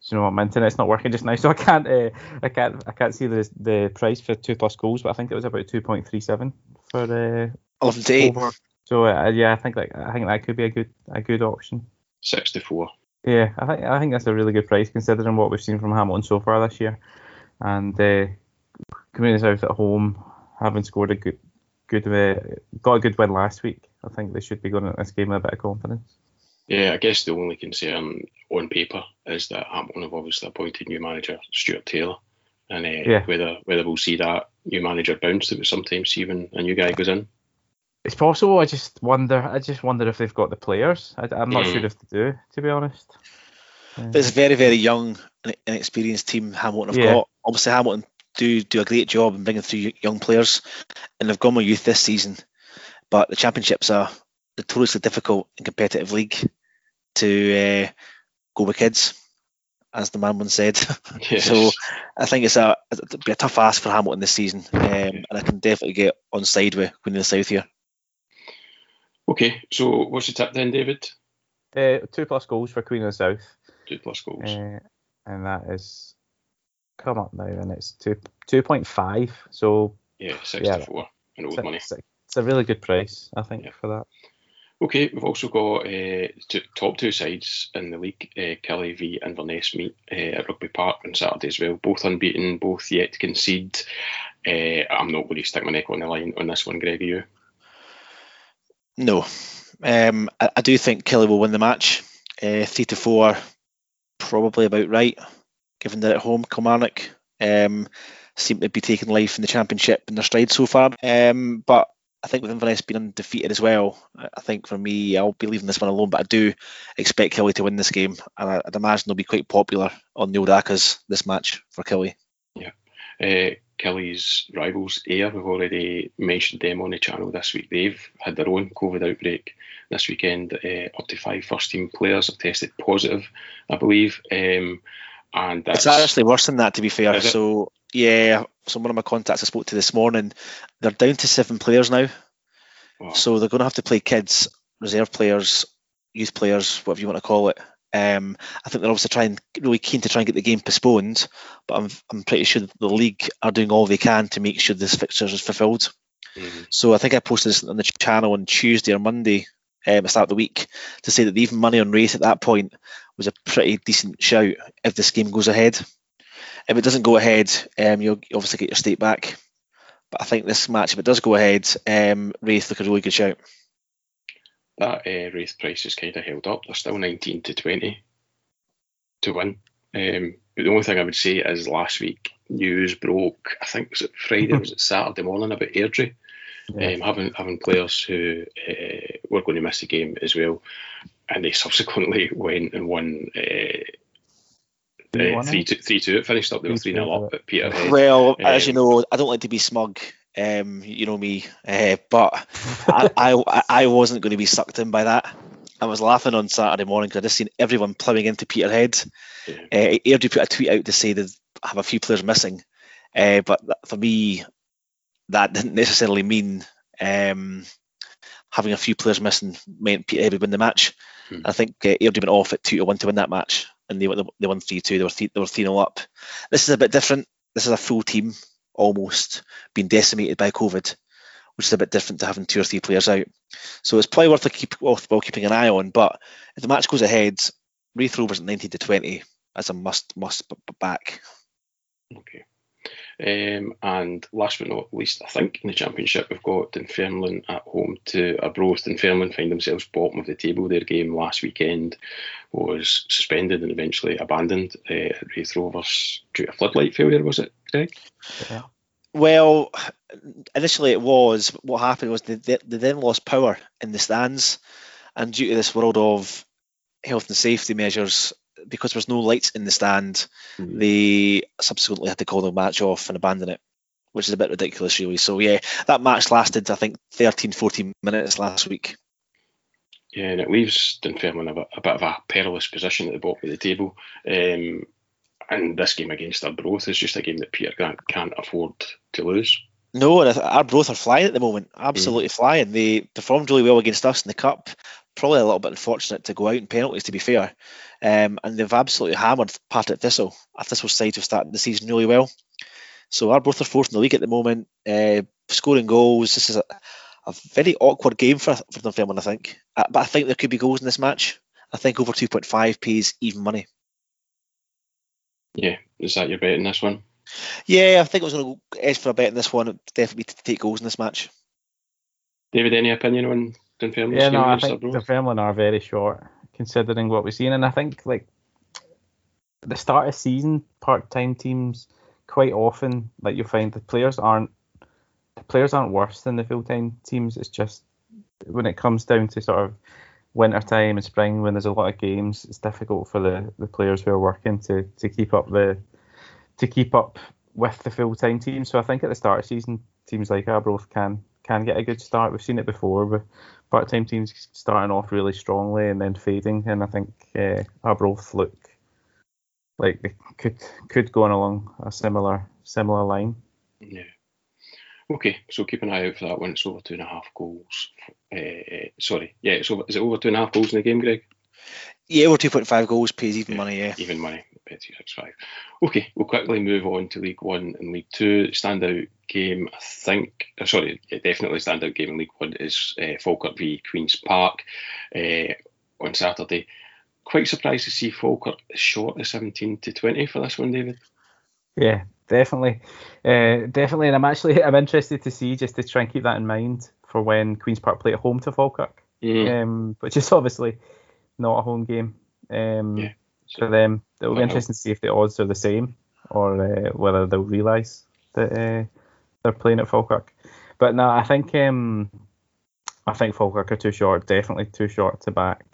you know my internet's not working just now, so I can't uh, I can't I can't see the the price for two plus goals, but I think it was about two point three seven for uh, to. Over. So uh, yeah, I think like I think that could be a good a good option. Sixty four. Yeah, I think I think that's a really good price considering what we've seen from Hamilton so far this year, and uh, Community South at home having scored a good good uh, got a good win last week. I think they should be going into this game with a bit of confidence. Yeah, I guess the only concern on paper is that Hamilton have obviously appointed new manager Stuart Taylor, and uh, yeah. whether whether we'll see that new manager bounce that we sometimes see when a new guy goes in. It's possible. I just wonder. I just wonder if they've got the players. I, am not mm. sure if they do, to be honest. But it's a very, very young and inexperienced team Hamilton have yeah. got. Obviously, Hamilton do do a great job in bringing through young players, and they've gone with youth this season. But the championships are notoriously difficult and competitive league to uh, go with kids, as the man once said. Yes. so I think it's a it'll be a tough ask for Hamilton this season, um, and I can definitely get on side with Queen of the South here. Okay, so what's your tip then, David? Uh, two plus goals for Queen of the South. Two plus goals. Uh, and that is come up now, and it's two two point five. So yeah, sixty four yeah, old money. It's a really good price, I think, yeah. for that. Okay, we've also got uh, top two sides in the league. Uh, Killie v Inverness meet uh, at Rugby Park on Saturday as well. Both unbeaten, both yet to concede. I'm not going to stick my neck on the line on this one, Greg. Are you? No, um, I, I, do think Killie will win the match. Three to four, probably about right, given they're at home. Kilmarnock um, seem to be taking life in the championship in their stride so far. Um, but I think with Inverness being undefeated as well, I think for me, I'll be leaving this one alone. But I do expect Killie to win this game, and I'd imagine they'll be quite popular on the old accas this match for Killie. Yeah. Uh, Killie's rivals, Ayr, we've already mentioned them on the channel this week. They've had their own COVID outbreak this weekend. Uh, up to five first team players have tested positive, I believe. Um, and it's actually worse than that, to be fair. So, yeah, so one of my contacts I spoke to this morning, they're down to seven players now. Wow. So they're going to have to play kids, reserve players, youth players, whatever you want to call it, um, I think they're obviously trying really keen to try and get the game postponed, but I'm I'm pretty sure the league are doing all they can to make sure this fixture is fulfilled. Mm-hmm. So I think I posted this on the channel on Tuesday or Monday um, at the start of the week to say that even money on Raith at that point was a pretty decent shout if this game goes ahead. If it doesn't go ahead, um, you'll obviously get your stake back. But I think this match, if it does go ahead, um, Raith look a really good shout that uh, Raith price is kind of held up. They're still 19 to 20 to win. Um, but the only thing I would say is last week news broke. I think was it Friday, was it Saturday morning about Airdrie yeah. um, having having players who uh, were going to miss the game as well, and they subsequently went and won. Uh, uh, three two, three two. It finished up. They were three 0 up at Peterhead. Well, um, as you know, I don't like to be smug, um, you know me, uh, but I, I, I wasn't going to be sucked in by that. I was laughing on Saturday morning because I just seen everyone ploughing into Peterhead. Yeah. Uh, Airdrie put a tweet out to say they have a few players missing, uh, but for me, that didn't necessarily mean um, having a few players missing meant Peterhead would win the match. Hmm. I think uh, Airdrie went off at two to one to win that match, and they they won three two. They were three, they were three 0 up. This is a bit different. This is a full team almost being decimated by COVID, which is a bit different to having two or three players out. So it's probably worth, keep, worthwhile keeping an eye on. But if the match goes ahead, Raith Rovers at 19 to 20 as a must must back. Okay. Um, and last but not least, I think in the championship we've got Dunfermline at home to Arbroath. Dunfermline find themselves bottom of the table. Their game last weekend was suspended and eventually abandoned uh, at Raith Rovers due to a floodlight failure. Was it, Greg? Yeah. Well, initially it was. What happened was they, they, they then lost power in the stands, and due to this world of health and safety measures, because there was no lights in the stand, mm-hmm. they subsequently had to call the match off and abandon it, which is a bit ridiculous, really. So, yeah, that match lasted, I think, 13, 14 minutes last week. Yeah, and it leaves Dunfermline a, a bit of a perilous position at the bottom of the table. Um, and this game against Arbroath is just a game that Peter Grant can't afford to lose. No, and Arbroath are flying at the moment. Absolutely mm. flying. They performed really well against us in the cup. Probably a little bit unfortunate to go out in penalties, to be fair. Um, and they've absolutely hammered Partick Thistle. A Thistle side who started the season really well. So Arbroath are fourth in the league at the moment, uh, scoring goals. This is a, a very awkward game for for Dunfermline, I think. Uh, but I think there could be goals in this match. I think over 2.5 pays even money. Yeah, is that your bet in this one? Yeah, I think I was going to edge for a bet in this one. It'd definitely to take goals in this match. David, any opinion on Dunfermline? Yeah, no, I think Dunfermline are very short considering what we've seen, and I think like the start of season part-time teams quite often like you find the players aren't the players aren't worse than the full-time teams. It's just when it comes down to sort of winter time and spring when there's a lot of games, it's difficult for the, the players who are working to, to keep up the to keep up with the full time team. So I think at the start of season, teams like Arbroath can can get a good start. We've seen it before with part time teams starting off really strongly and then fading. And I think uh, Arbroath look like they could could go on along a similar similar line. Yeah. Okay, so keep an eye out for that one. It's over two and a half goals. Uh, sorry, yeah, it's over. Is it over two and a half goals in the game, Greg? Yeah, over two point five goals pays even yeah, money. Yeah, even money. Six five. Okay, we'll quickly move on to League One and League Two. Standout game, I think. Uh, sorry, definitely standout game in League One is uh, Falkirk v Queens Park uh, on Saturday. Quite surprised to see Falkirk short of seventeen to twenty for this one, David. Yeah, definitely, uh, definitely, and I'm actually I'm interested to see just to try and keep that in mind for when Queens Park play at home to Falkirk, mm. um, which is obviously not a home game um, yeah. For them. It'll be interesting to see if the odds are the same or uh, whether they'll realise that uh, they're playing at Falkirk. But no, I think um, I think Falkirk are too short, definitely too short to back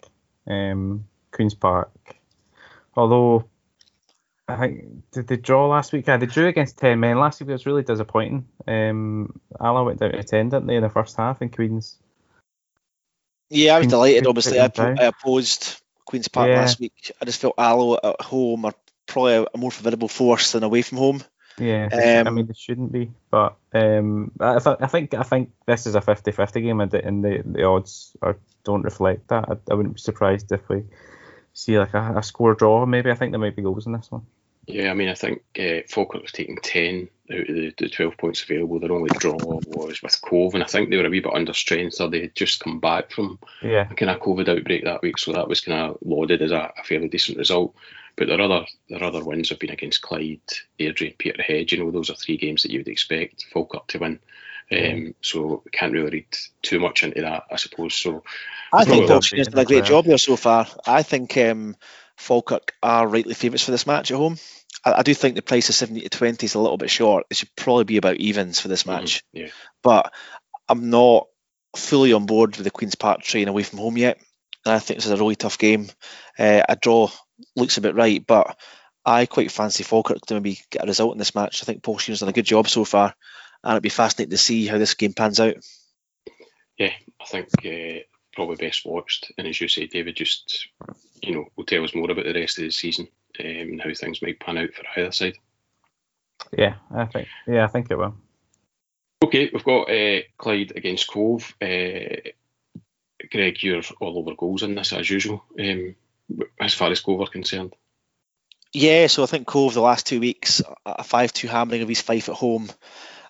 um, Queens Park. Although I think did they draw last week? Yeah, they drew against ten men last week. It was really disappointing. Um, Alloa went down to ten, didn't they, in the first half, in Queens. Yeah, I was delighted. Obviously, I, I opposed Queens Park yeah. last week. I just felt Alloa at home are probably a more formidable force than away from home. Yeah, um, I mean it shouldn't be, but um, I, th- I think I think this is a 50-50 game, and the, and the, the odds are, don't reflect that. I, I wouldn't be surprised if we see like a, a score draw. Maybe I think there might be goals in this one. Yeah, I mean, I think uh, Falkirk was taking 10 out of the, the 12 points available. Their only draw was with Cove, and I think they were a wee bit under strength, so they had just come back from yeah. a kind of COVID outbreak that week, so that was kind of lauded as a, a, fairly decent result. But their other their other wins have been against Clyde, Airdrie, and Peterhead. You know, those are three games that you would expect Falkirk to win. Um, so can't really read too much into that, I suppose. So I think Falkirk has done a great job there so far. I think um, Falkirk are rightly favourites for this match at home. I, I, do think the price of 70 to 20 is a little bit short. It should probably be about evens for this mm-hmm. match. Mm, yeah. But I'm not fully on board with the Queen's Park train away from home yet. And I think this is a really tough game. Uh, a draw looks a bit right, but I quite fancy Falkirk to maybe get a result in this match. I think Paul Sheerin's done a good job so far, and it'd be fascinating to see how this game pans out. Yeah, I think uh, probably best watched. And as you say, David, just you know, will tell us more about the rest of the season um, and how things might pan out for either side. Yeah, I think. Yeah, I think it will. Okay, we've got uh, Clyde against Cove. Uh, Greg, you're all over goals in this as usual. Um, as far as Cove are concerned. Yeah, so I think Cove the last two weeks a five-two hammering of East Fife at home,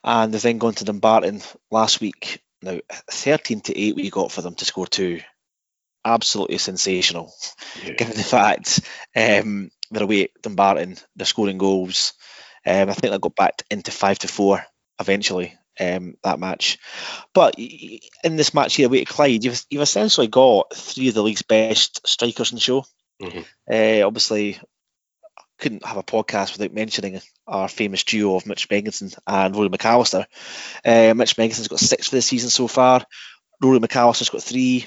and they've then gone to Dumbarton last week. Now thirteen to eight we got for them to score two absolutely sensational, yeah. given the fact um, they're away at Dumbarton, they're scoring goals. Um, I think they got back into five to four eventually. Um, that match, but in this match here away at Clyde, you've, you've essentially got three of the league's best strikers in the show. Mm-hmm. Uh, obviously, couldn't have a podcast without mentioning our famous duo of Mitch Megginson and Rory McAllister. Uh, Mitch Megginson's got six for the season so far. Rory McAllister's got three.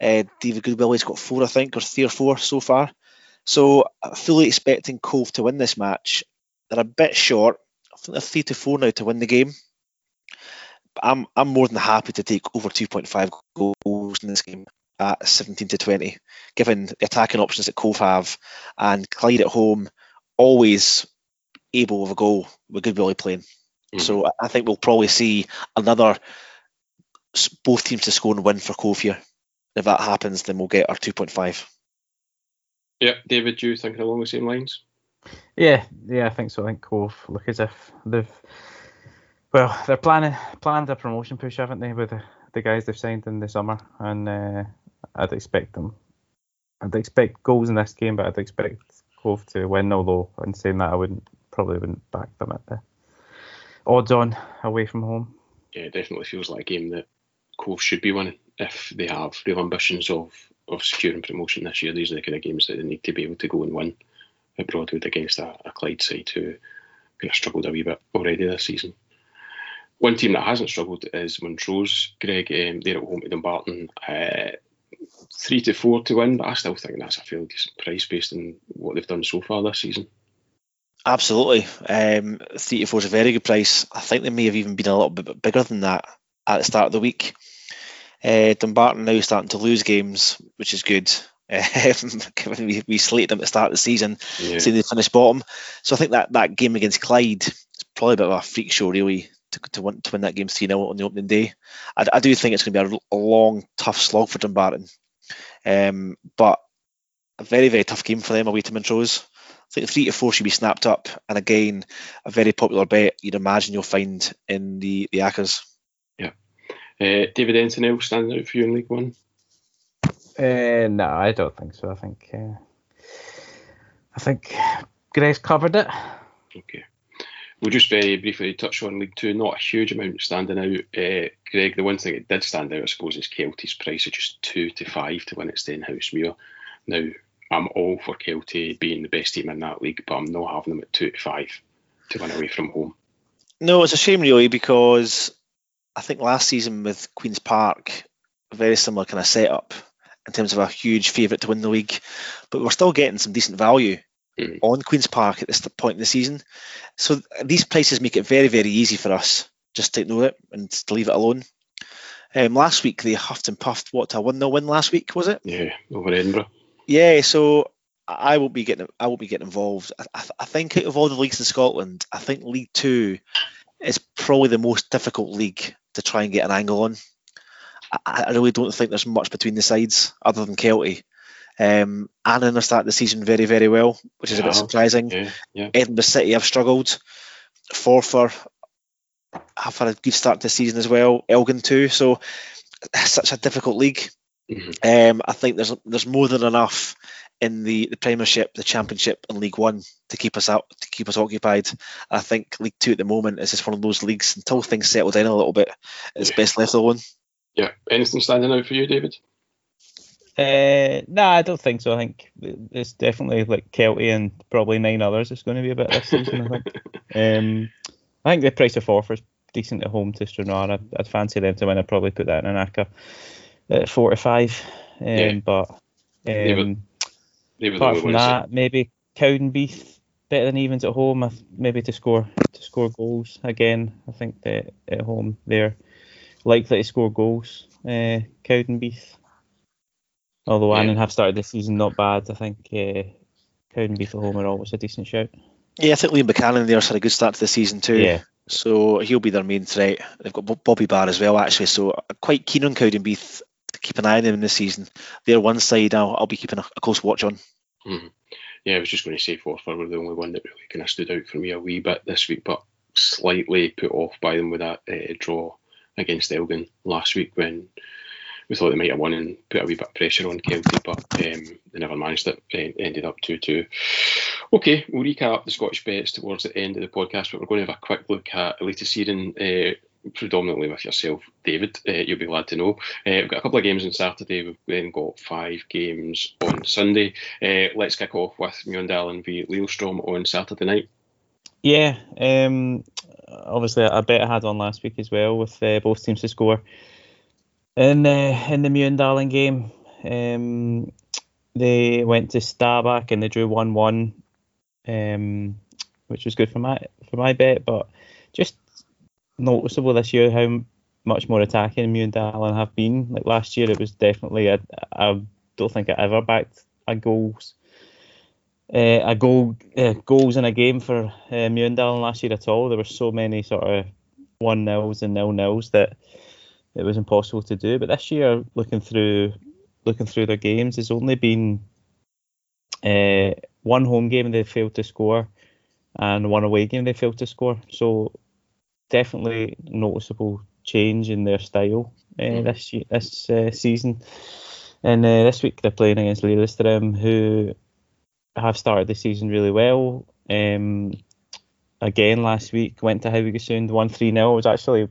Uh, David Goodwillie's got four, I think, or three or four so far. So fully expecting Cove to win this match. They're a bit short. I think they're three to four now to win the game. But I'm I'm more than happy to take over 2.5 goals in this game. at 17 to 20, given the attacking options that Cove have, and Clyde at home always able of a goal with Goodwillie playing. Mm-hmm. So I think we'll probably see another both teams to score and win for Cove here. If that happens, then we'll get our 2.5. Yeah, David, you thinking along the same lines? Yeah, yeah, I think so. I think Cove look as if they've well, they're planning planned a promotion push, haven't they, with the, the guys they've signed in the summer, and uh, I'd expect them. I'd expect goals in this game, but I'd expect Cove to win. Although, in saying that, I wouldn't probably wouldn't back them at the odds on away from home. Yeah, it definitely feels like a game that Cove should be winning if they have real ambitions of of securing promotion this year. These are the kind of games that they need to be able to go and win at Broadwood against a, a Clyde side who kind of struggled a wee bit already this season. One team that hasn't struggled is Montrose. Greg, um, they're at home to Dumbarton. Uh, three to four to win, but I still think that's a fairly decent price based on what they've done so far this season. Absolutely. Um, three to four is a very good price. I think they may have even been a little bit bigger than that at the start of the week. Uh, Dumbarton now starting to lose games, which is good. Um, given we, we slated them at the start of the season, yeah. they finished bottom. So I think that, that game against Clyde is probably a bit of a freak show, really, to, to, win, to win that game 3 0 on the opening day. I, I do think it's going to be a, a, long, tough slog for Dumbarton. Um, but a very, very tough game for them away to Montrose. I think three to four should be snapped up, and again, a very popular bet you'd imagine you'll find in the the accas. Uh, David, anything else standing out for you in League One? Uh, no, I don't think so. I think uh, I think Grace covered it. Okay. We'll just very briefly touch on League Two. Not a huge amount standing out. Uh, Greg, the one thing that did stand out, I suppose, is Kelty's price of just two to five to win at Stenhousemuir. Now, I'm all for Kelty being the best team in that league, but I'm not having them at two to five to win away from home. No, it's a shame really because I think last season with Queen's Park, very similar kind of setup in terms of a huge favourite to win the league, but we're still getting some decent value mm. on Queen's Park at this point in the season. So these prices make it very, very easy for us just to ignore it and to leave it alone. Um, last week they huffed and puffed. What a one 0 win last week was it? Yeah, over Edinburgh. Yeah, so I will be getting I will be getting involved. I, I, think out of all the leagues in Scotland, I think League Two is probably the most difficult league to try and get an angle on. I, I really don't think there's much between the sides other than Kelty. Um, Annan are starting the season very, very well, which is a bit surprising. Yeah, yeah. Edinburgh City have struggled. Forfar have had a good start to the season as well. Elgin too. So such a difficult league. Mm-hmm. Um, I think there's there's more than enough in the, the Premiership, the Championship, and League One to keep us out, to keep us occupied. I think League Two at the moment is just one of those leagues until things settle down a little bit. It's yeah. best left alone. Yeah. Anything standing out for you, David? Uh, no, nah, I don't think so. I think it's definitely like Kelty and probably nine others. It's going to be a bit this season. I think. Um, I think the price of Forfar is decent at home to Stranraer. I'd, I'd, fancy them to win. I'd probably put that in an ACCA at four to five. Um, yeah. But um, Apart from that, maybe Cowdenbeath better than evens at home. Maybe to score to score goals again. I think that at home they're likely to score goals. Uh, Cowdenbeath. Although yeah. Annan have started this season not bad, I think uh, Cowdenbeath at home are always a decent shout. Yeah, I think Liam Buchanan there's had a good start to the season too. Yeah. So he'll be their main threat. They've got Bobby Barr as well, actually. So I'm quite keen on Cowdenbeath to keep an eye on them this season. They're one side I'll, I'll be keeping a, a close watch on. Mm-hmm. Yeah, I was just going to say Forfar were the only one that really kind of stood out for me a wee bit this week, but slightly put off by them with that uh, draw against Elgin last week when we thought they might have won and put a wee bit of pressure on Kelty, but um, they never managed it. Uh, ended up 2 2. Okay, we'll recap the Scottish bets towards the end of the podcast, but we're going to have a quick look at Eliteserien. Uh, predominantly with yourself, David. Uh, you'll be glad to know. Uh, we've got a couple of games on Saturday. We've then got five games on Sunday. Uh, let's kick off with Mjøndalen v Lillestrøm on Saturday night. Yeah, um, obviously a bet I had on last week as well with uh, both teams to score in uh, in the Mjøndalen game. Um, they went to Stabæk and they drew one one, um, which was good for my for my bet, but just noticeable this year how much more attacking than Mjøndalen have been. Like last year, it was definitely I I don't think I ever backed a goals. Uh, a goal, uh, goals in a game for uh, last year at all. There were so many sort of one nils and nil nils that it was impossible to do. But this year, looking through looking through their games, there's only been uh, one home game they failed to score, and one away game they failed to score. So definitely noticeable change in their style uh, this this uh, season. And uh, this week they're playing against Lillestrøm, who have started the season really well. Um, again last week went to Haugesund, won three 0 It was actually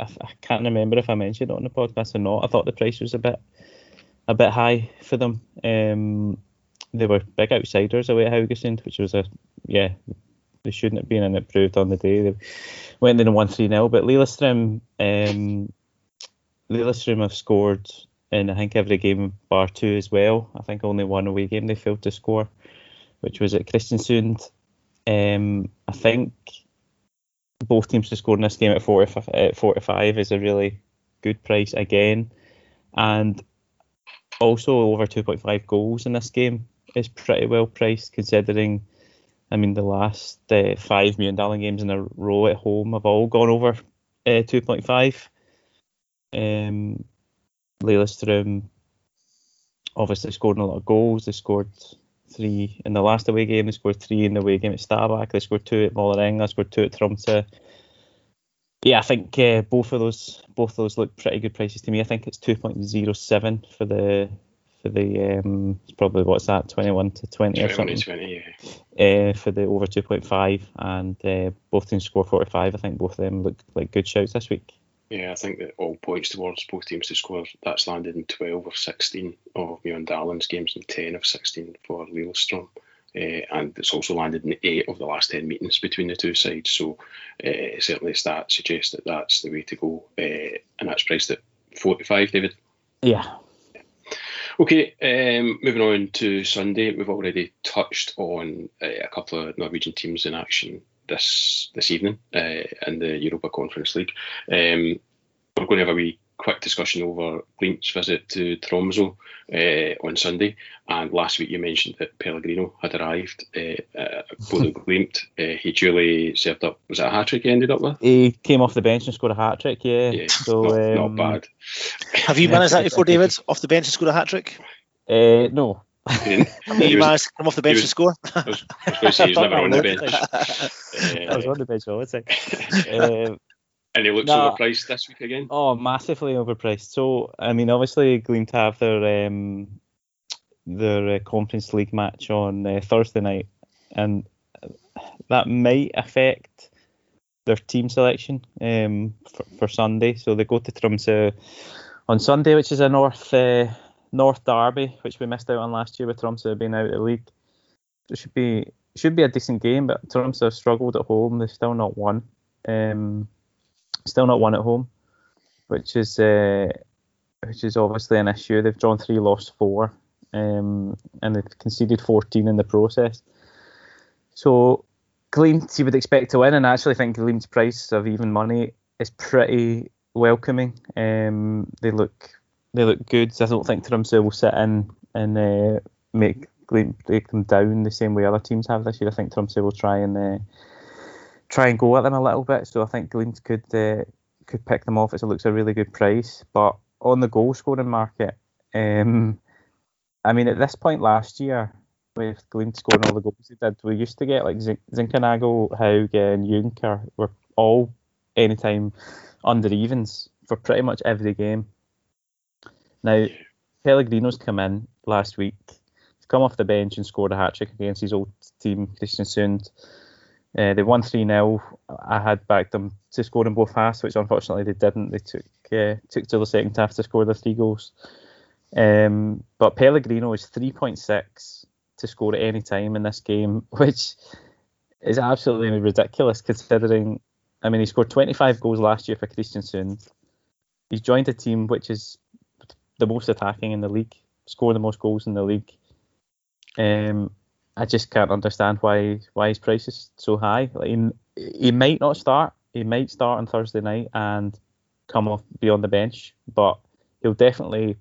I, I, can't remember if I mentioned it on the podcast or not. I thought the price was a bit a bit high for them. Um, they were big outsiders away at Haugesund, which was a yeah they shouldn't have been and it proved on the day. They went in won 3 0. But Lillestrøm, um, Lillestrøm have scored in I think every game bar two as well. I think only one away game they failed to score, which was at Kristiansund. Um, I think both teams to score in this game at 40, at 45 is a really good price again. And also over 2.5 goals in this game is pretty well priced considering I mean, the last uh, five Mjøndalen games in a row at home have all gone over uh, 2.5. Um, Lillestrøm obviously scored a lot of goals. They scored three in the last away game. They scored three in the away game at Stabæk. They scored two at Vålerenga. They scored two at Tromsø. Yeah, I think uh, both of those both of those look pretty good prices to me. I think it's 2.07 for the for the um, it's probably what's that 21 to 20 or something 20, yeah. uh, for the over 2.5 and uh, both teams score 45 I think both of them look like good shouts this week yeah I think that all points towards both teams to score that's landed in 12 of 16 of Mjøndalen's games and 10 of 16 for Lillestrøm uh, and it's also landed in eight of the last 10 meetings between the two sides. So uh, certainly stats suggest that that's the way to go. Uh, and that's priced at 45 David. Yeah. Okay, um, moving on to Sunday, we've already touched on uh, a couple of Norwegian teams in action this this evening uh, in the Europa Conference League. Um, we're going to have a wee quick discussion over Glimt's visit to Tromsø uh, on Sunday. And last week you mentioned that Pellegrino had arrived uh, at Bodo Glimt. Uh, he duly served up, was it a hat trick he ended up with? He came off the bench and scored a hat trick, yeah. yeah so, not, um, not, bad. Have you managed that before, David? Off the bench and scored a hat trick? Uh, no. You managed to come off the bench was, and score? I was, I was going to say he was never on the bench. I was on the bench all the time. Um, and he looks nah, overpriced this week again. Oh, massively overpriced. So I mean, obviously, Glimt have their um, their uh, Conference League match on uh, Thursday night, and that might affect their team selection um, for, for, Sunday. So they go to Tromsø on Sunday, which is a North uh, North derby, which we missed out on last year with Tromsø being out of the league. It should be should be a decent game, but Tromsø have struggled at home. They've still not won. Um, Still not won at home, which is uh, which is obviously an issue. They've drawn three, lost four, um, and they've conceded 14 in the process. So Glimt you would expect to win, and I actually think Glimt's price of even money is pretty welcoming. Um, they look they look good. So I don't think Tromsø will sit in and uh, make break them down the same way other teams have this year. I think Tromsø will try and uh, try and go at them a little bit. So I think Glimt could uh, could pick them off. It looks a really good price. But on the goal scoring market, um, I mean, at this point last year, with Glimt scoring all the goals they did, we used to get like Zinckernagel, Hauge, and Junker were all anytime under evens for pretty much every game. Now, Pellegrino's come in last week. He's come off the bench and scored a hat trick against his old team, Kristiansund. Uh, they won 3 0. I had backed them to score in both halves, which unfortunately they didn't. They took uh, took to the second half to score the three goals. Um, but Pellegrino is 3.6 to score at any time in this game, which is absolutely ridiculous considering. I mean, he scored 25 goals last year for Kristiansund. He's joined a team which is the most attacking in the league, scoring the most goals in the league. Um, I just can't understand why why his price is so high. Like he, he might not start. He might start on Thursday night, and come off be on the bench, but he'll definitely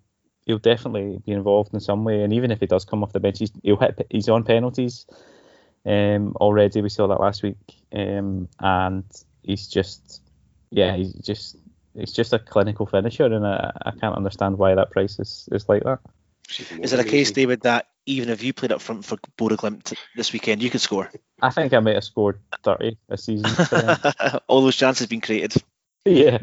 he'll definitely be involved in some way. And even if he does come off the bench, he's, he'll hit. He's on penalties um, already. We saw that last week, um, and he's just yeah, he's just he's just a clinical finisher, and I, I can't understand why that price is, is like that. Is it a case, David, that even if you played up front for Bodo Glimt this weekend, you could score? I think I might have scored 30 a season. All those chances have been created. Yeah.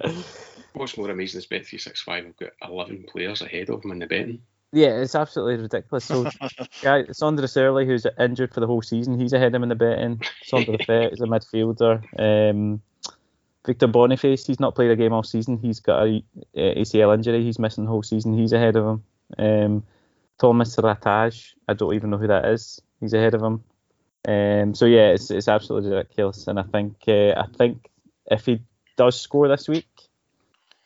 What's more amazing is Bet365 have got 11 players ahead of him in the betting. Yeah, it's absolutely ridiculous. So, guy, Sondre Sørli, who's injured for the whole season, he's ahead of him in the betting. Sondre Fet is a midfielder. Um, Victor Boniface, he's not played a game all season. He's got a, a ACL injury. He's missing the whole season. He's ahead of him. Um, Thomas Rataj, I don't even know who that is. He's ahead of him. Um, so yeah, it's, it's absolutely ridiculous. And I think uh, I think if he does score this week,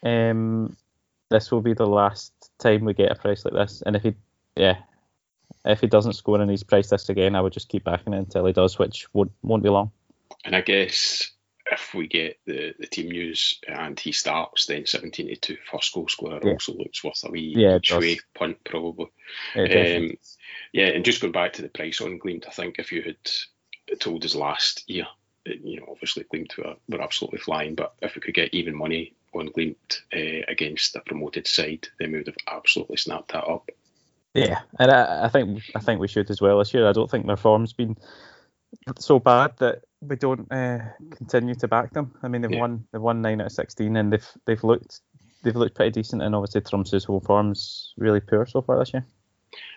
um, this will be the last time we get a price like this. And if he, yeah, if he doesn't score and he's priced this again, I would just keep backing it until he does, which won't won't be long. And I guess if we get the, the team news and he starts, then 17 to 2 first goal scorer yeah. also looks worth a wee yeah, punt probably. Yeah, um, yeah, and just going back to the price on Glimt, I think if you had told us last year, you know, obviously Glimt were, were absolutely flying, but if we could get even money on Glimt uh, against a promoted side, then we would have absolutely snapped that up. Yeah, and I, I think I think we should as well this year. I don't think their form's been so bad that we don't uh, continue to back them. I mean, they've yeah. won they've won nine out of sixteen, and they've they've looked they've looked pretty decent. And obviously, Tromsø's whole form's really poor so far this year.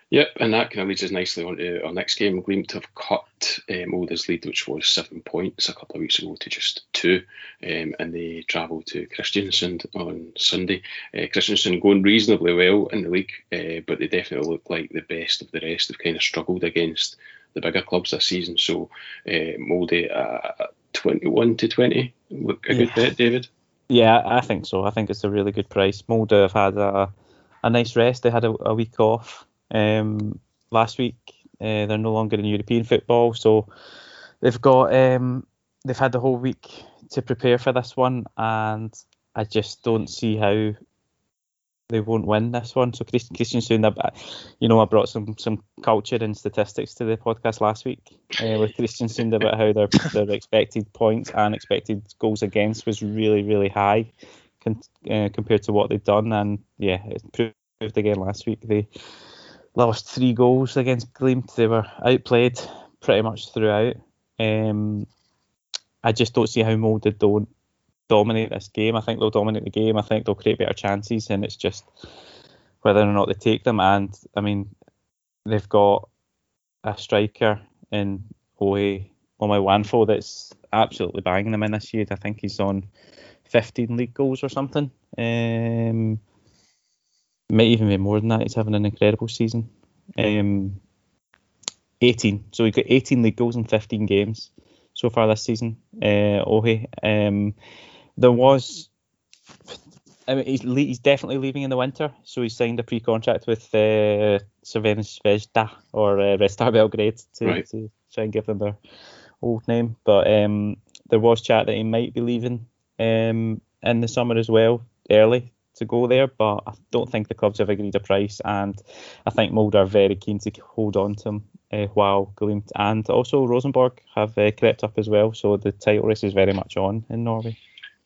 Yep, and that kind of leads us nicely on to our next game. We're claimed to have cut um, Molde's lead, which was seven points a couple of weeks ago, to just two, um, and they travel to Kristiansund on Sunday. Uh, Kristiansund going reasonably well in the league, uh, but they definitely look like the best of the rest. They've kind of struggled against the bigger clubs this season. So uh, Molde uh, 21 to 20, look a yeah. good bet, David. Yeah, I think so. I think it's a really good price. Molde have had a, a nice rest. They had a, a week off um, last week. Uh, they're no longer in European football, so they've got um, they've had the whole week to prepare for this one, and I just don't see how they won't win this one. So Kristiansund, you know, I brought some some culture and statistics to the podcast last week uh, with Kristiansund about how their their expected points and expected goals against was really really high con- uh, compared to what they've done, and yeah, it proved again last week. They lost three goals against Glimt. They were outplayed pretty much throughout. Um, I just don't see how Molde don't dominate this game. I think they'll dominate the game. I think they'll create better chances, and it's just whether or not they take them. And I mean, they've got a striker in Ohi Omoijuanfo that's absolutely banging them in this year. I think he's on 15 league goals or something. Um, might even be more than that. He's having an incredible season. Um, 18. So he got 18 league goals in 15 games so far this season. Uh, Ohi. Um, there was. I mean, he's, he's definitely leaving in the winter, so he signed a pre-contract with uh, Zvezda or uh, Red Star Belgrade to, right. to try and give them their old name. But um, there was chat that he might be leaving um, in the summer as well, early to go there, but I don't think the clubs have agreed a price, and I think Molde are very keen to hold on to him uh, while Glimt and also Rosenborg have uh, crept up as well, so the title race is very much on in Norway.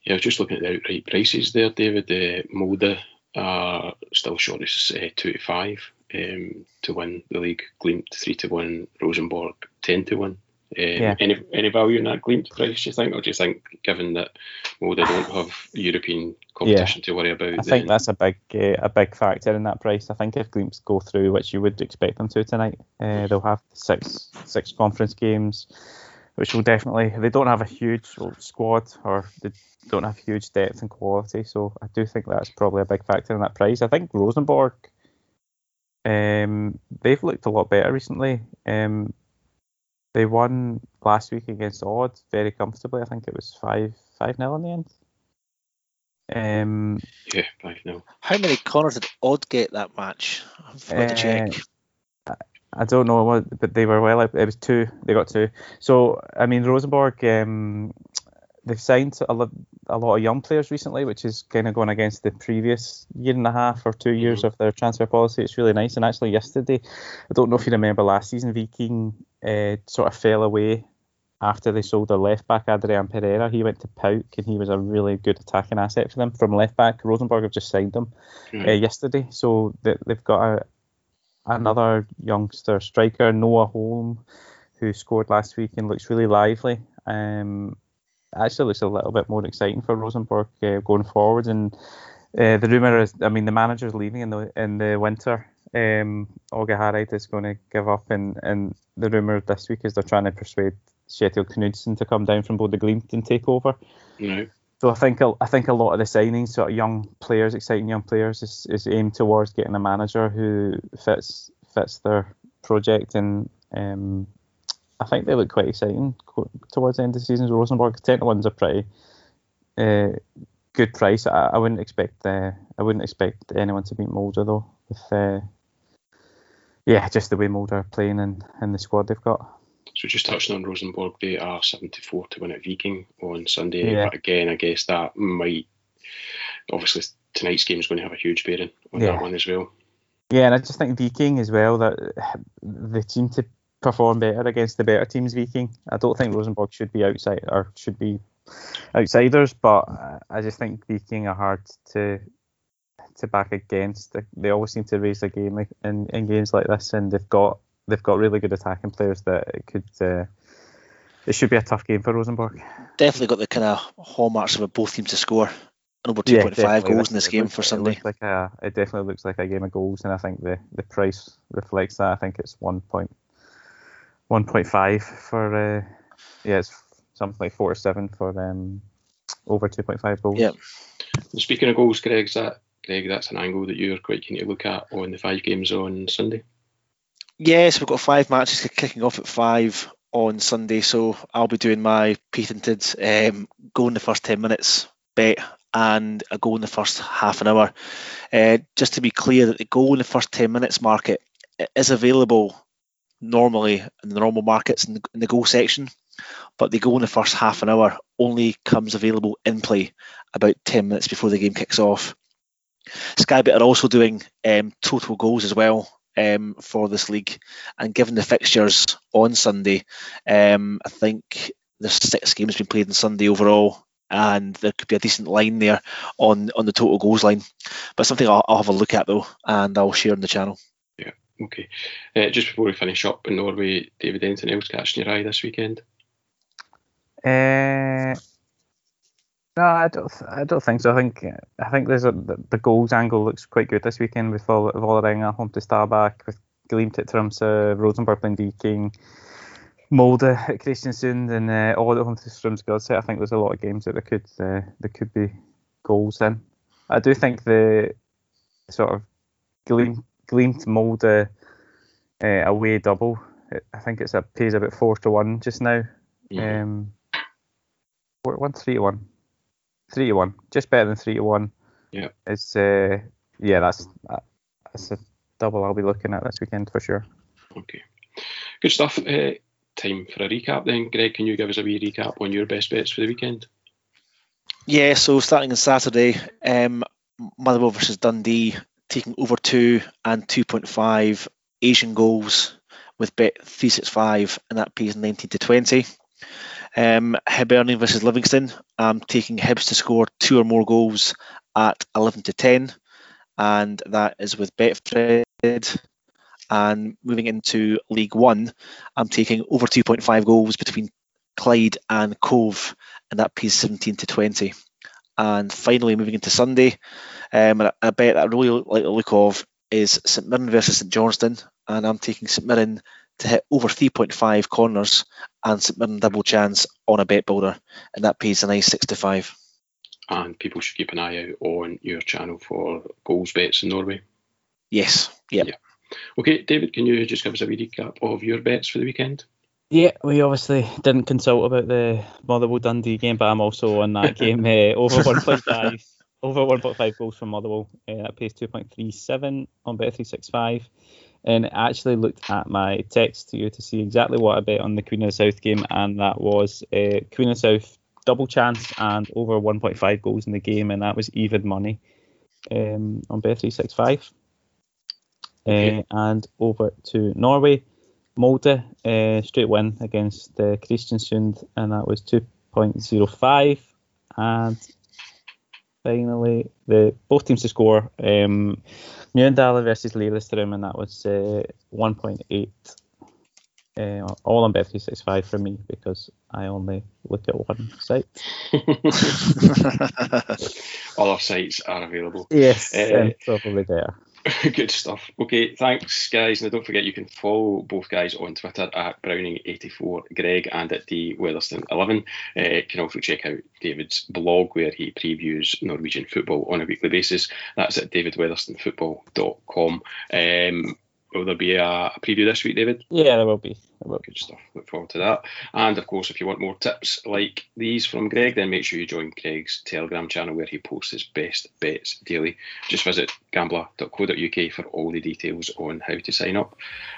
Yeah, I was just looking at the outright prices there, David. Uh, Molde are still short as uh, two to five um, to win the league. Glimt three to one. Rosenborg ten to one. Um, yeah. Any any value in that Glimt price? Do you think, or do you think, given that Molde don't have European competition yeah. to worry about, I think that's a big uh, a big factor in that price. I think if Glimt go through, which you would expect them to tonight, uh, they'll have six six conference games which will definitely they don't have a huge squad or they don't have huge depth and quality. So I do think that's probably a big factor in that price. I think Rosenborg, um, they've looked a lot better recently. Um, they won last week against Odd very comfortably. I think it was five five nil in the end. Um, yeah, five nil. How many corners did Odd get that match? I forgot uh, to check. I don't know what, but they were well. It was two. They got two. So I mean, Rosenborg, um, they've signed a lot of young players recently, which is kind of going against the previous year and a half or two years mm-hmm. of their transfer policy. It's really nice. And actually, yesterday, I don't know if you remember last season, Viking uh, sort of fell away after they sold their left back Adrian Pereira. He went to PAOK, and he was a really good attacking asset for them from left back. Rosenborg have just signed him mm-hmm. uh, yesterday, so they, have got a, another youngster striker, Noah Holm, who scored last week and looks really lively. Um, actually looks a little bit more exciting for Rosenborg uh, going forward. And uh, the rumor is, I mean, the manager's leaving in the in the winter. Um, Hareide is going to give up, and and the rumor this week is they're trying to persuade Kjetil Knutsen to come down from Bodø/Glimt and take over. So I think I think a lot of the signings, sort of young players, exciting young players, is, is aimed towards getting a manager who fits fits their project and um, I think they look quite exciting towards the end of the season. Rosenborg, ten to one's a pretty uh, good price. I, I wouldn't expect uh, I wouldn't expect anyone to beat Molde though. With uh, yeah, just the way Molde are playing and, and the squad they've got. So just touching on Rosenborg, they are 74 to win at Viking on Sunday. Yeah. But again, I guess that might obviously tonight's game is going to have a huge bearing on yeah. that one as well. Yeah, and I just think Viking as well that the team to perform better against the better teams. Viking. I don't think Rosenborg should be outside or should be outsiders, but I just think Viking are hard to to back against. They always seem to raise their game in, in games like this, and they've got they've got really good attacking players that it could. Uh, it should be a tough game for Rosenborg. Definitely got the kind of hallmarks of a both teams to score. Over 2.5 yeah, goals in this game for Sunday. It, like a, it definitely looks like a game of goals, and I think the, the price reflects that. I think it's one point 1.5 for uh, yeah, it's something like four or seven for um, over 2.5 goals. Yeah. Speaking of goals, Greg, that Greg, that's an angle that you're quite keen to look at on the five games on Sunday. Yes, we've got five matches kicking off at five on Sunday, so I'll be doing my patented um, goal in the first 10 minutes bet and a goal in the first half an hour. Uh, just to be clear, that the goal in the first 10 minutes market is available normally in the normal markets in the, in the goal section, but the goal in the first half an hour only comes available in play about 10 minutes before the game kicks off. Skybet are also doing um, total goals as well um, for this league, and given the fixtures on Sunday, um, I think there's six games been played on Sunday overall, and there could be a decent line there on on the total goals line. But something I'll, I'll have a look at though, and I'll share on the channel. Okay. Uh, just before we finish up in Norway, David, anything else catching your eye this weekend? Uh, no, I don't. I don't think so. I think I think there's a the goals angle looks quite good this weekend with Vålerenga home to Stabæk, with Glimt at Tromsø, Rosenborg playing Viking, Molde at Kristiansund, and uh, Odd at home to Strømsgodset. I think there's a lot of games that there could uh, there could be goals in. I do think the sort of Glimt Glimt Molde uh, away double. I think it's a pays about four to one just now. Yeah. Um, one three to one, three to one, just better than three to one. Yeah, it's uh, yeah, that's that's a double I'll be looking at this weekend for sure. Okay, good stuff. Uh, time for a recap then, Greg. Can you give us a wee recap on your best bets for the weekend? Yeah, so starting on Saturday, um, Motherwell versus Dundee taking over two and 2.5 Asian goals with bet 365, and that pays 19 to 20. Um, Hibernian versus Livingston, I'm taking Hibs to score two or more goals at 11 to 10, and that is with Betfred. And moving into League One, I'm taking over 2.5 goals between Clyde and Cove, and that pays 17 to 20. And finally, moving into Sunday, um, a bet that I really like the look of is St Mirren versus St Johnstone, and I'm taking St Mirren to hit over 3.5 corners and St Mirren double chance on a bet builder, and that pays a nice 6 to 5. And people should keep an eye out on your channel for goals bets in Norway. Yes, yep. yeah. Okay, David, can you just give us a wee recap of your bets for the weekend? Yeah, we obviously didn't consult about the Motherwell Dundee game, but I'm also on that game uh, over 1.5 over 1.5 goals from Motherwell. Uh, that pays 2.37 on Bet365. And I actually looked at my text to you to see exactly what I bet on the Queen of the South game, and that was uh, Queen of the South double chance and over 1.5 goals in the game, and that was even money um, on Bet365. Okay. Uh, and over to Norway, Molde, uh, straight win against uh, Kristiansund, and that was 2.05. And finally, the both teams to score. Um, Mjøndalen versus Lillestrøm, and that was uh, 1.8. Uh, all on Bet365 for me because I only look at one site. Other sites are available. Yes, uh, probably there. Good stuff. Okay, thanks, guys. Now, don't forget you can follow both guys on Twitter at Browning84Greg and at D Weatherston11. Uh, you can also check out David's blog where he previews Norwegian football on a weekly basis. That's at davidweatherstonfootball.com. Um, will there be a, a, preview this week, David? Yeah, there will be. There will. Good stuff. Look forward to that. And of course, if you want more tips like these from Greg, then make sure you join Greg's Telegram channel where he posts his best bets daily. Just visit gambler.co.uk for all the details on how to sign up.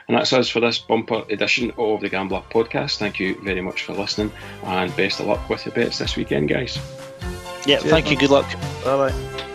And that's us for this bumper edition of the Gambler podcast. Thank you very much for listening and best of luck with your bets this weekend, guys. Yeah, Cheers, thank man. you. Good luck. Bye bye.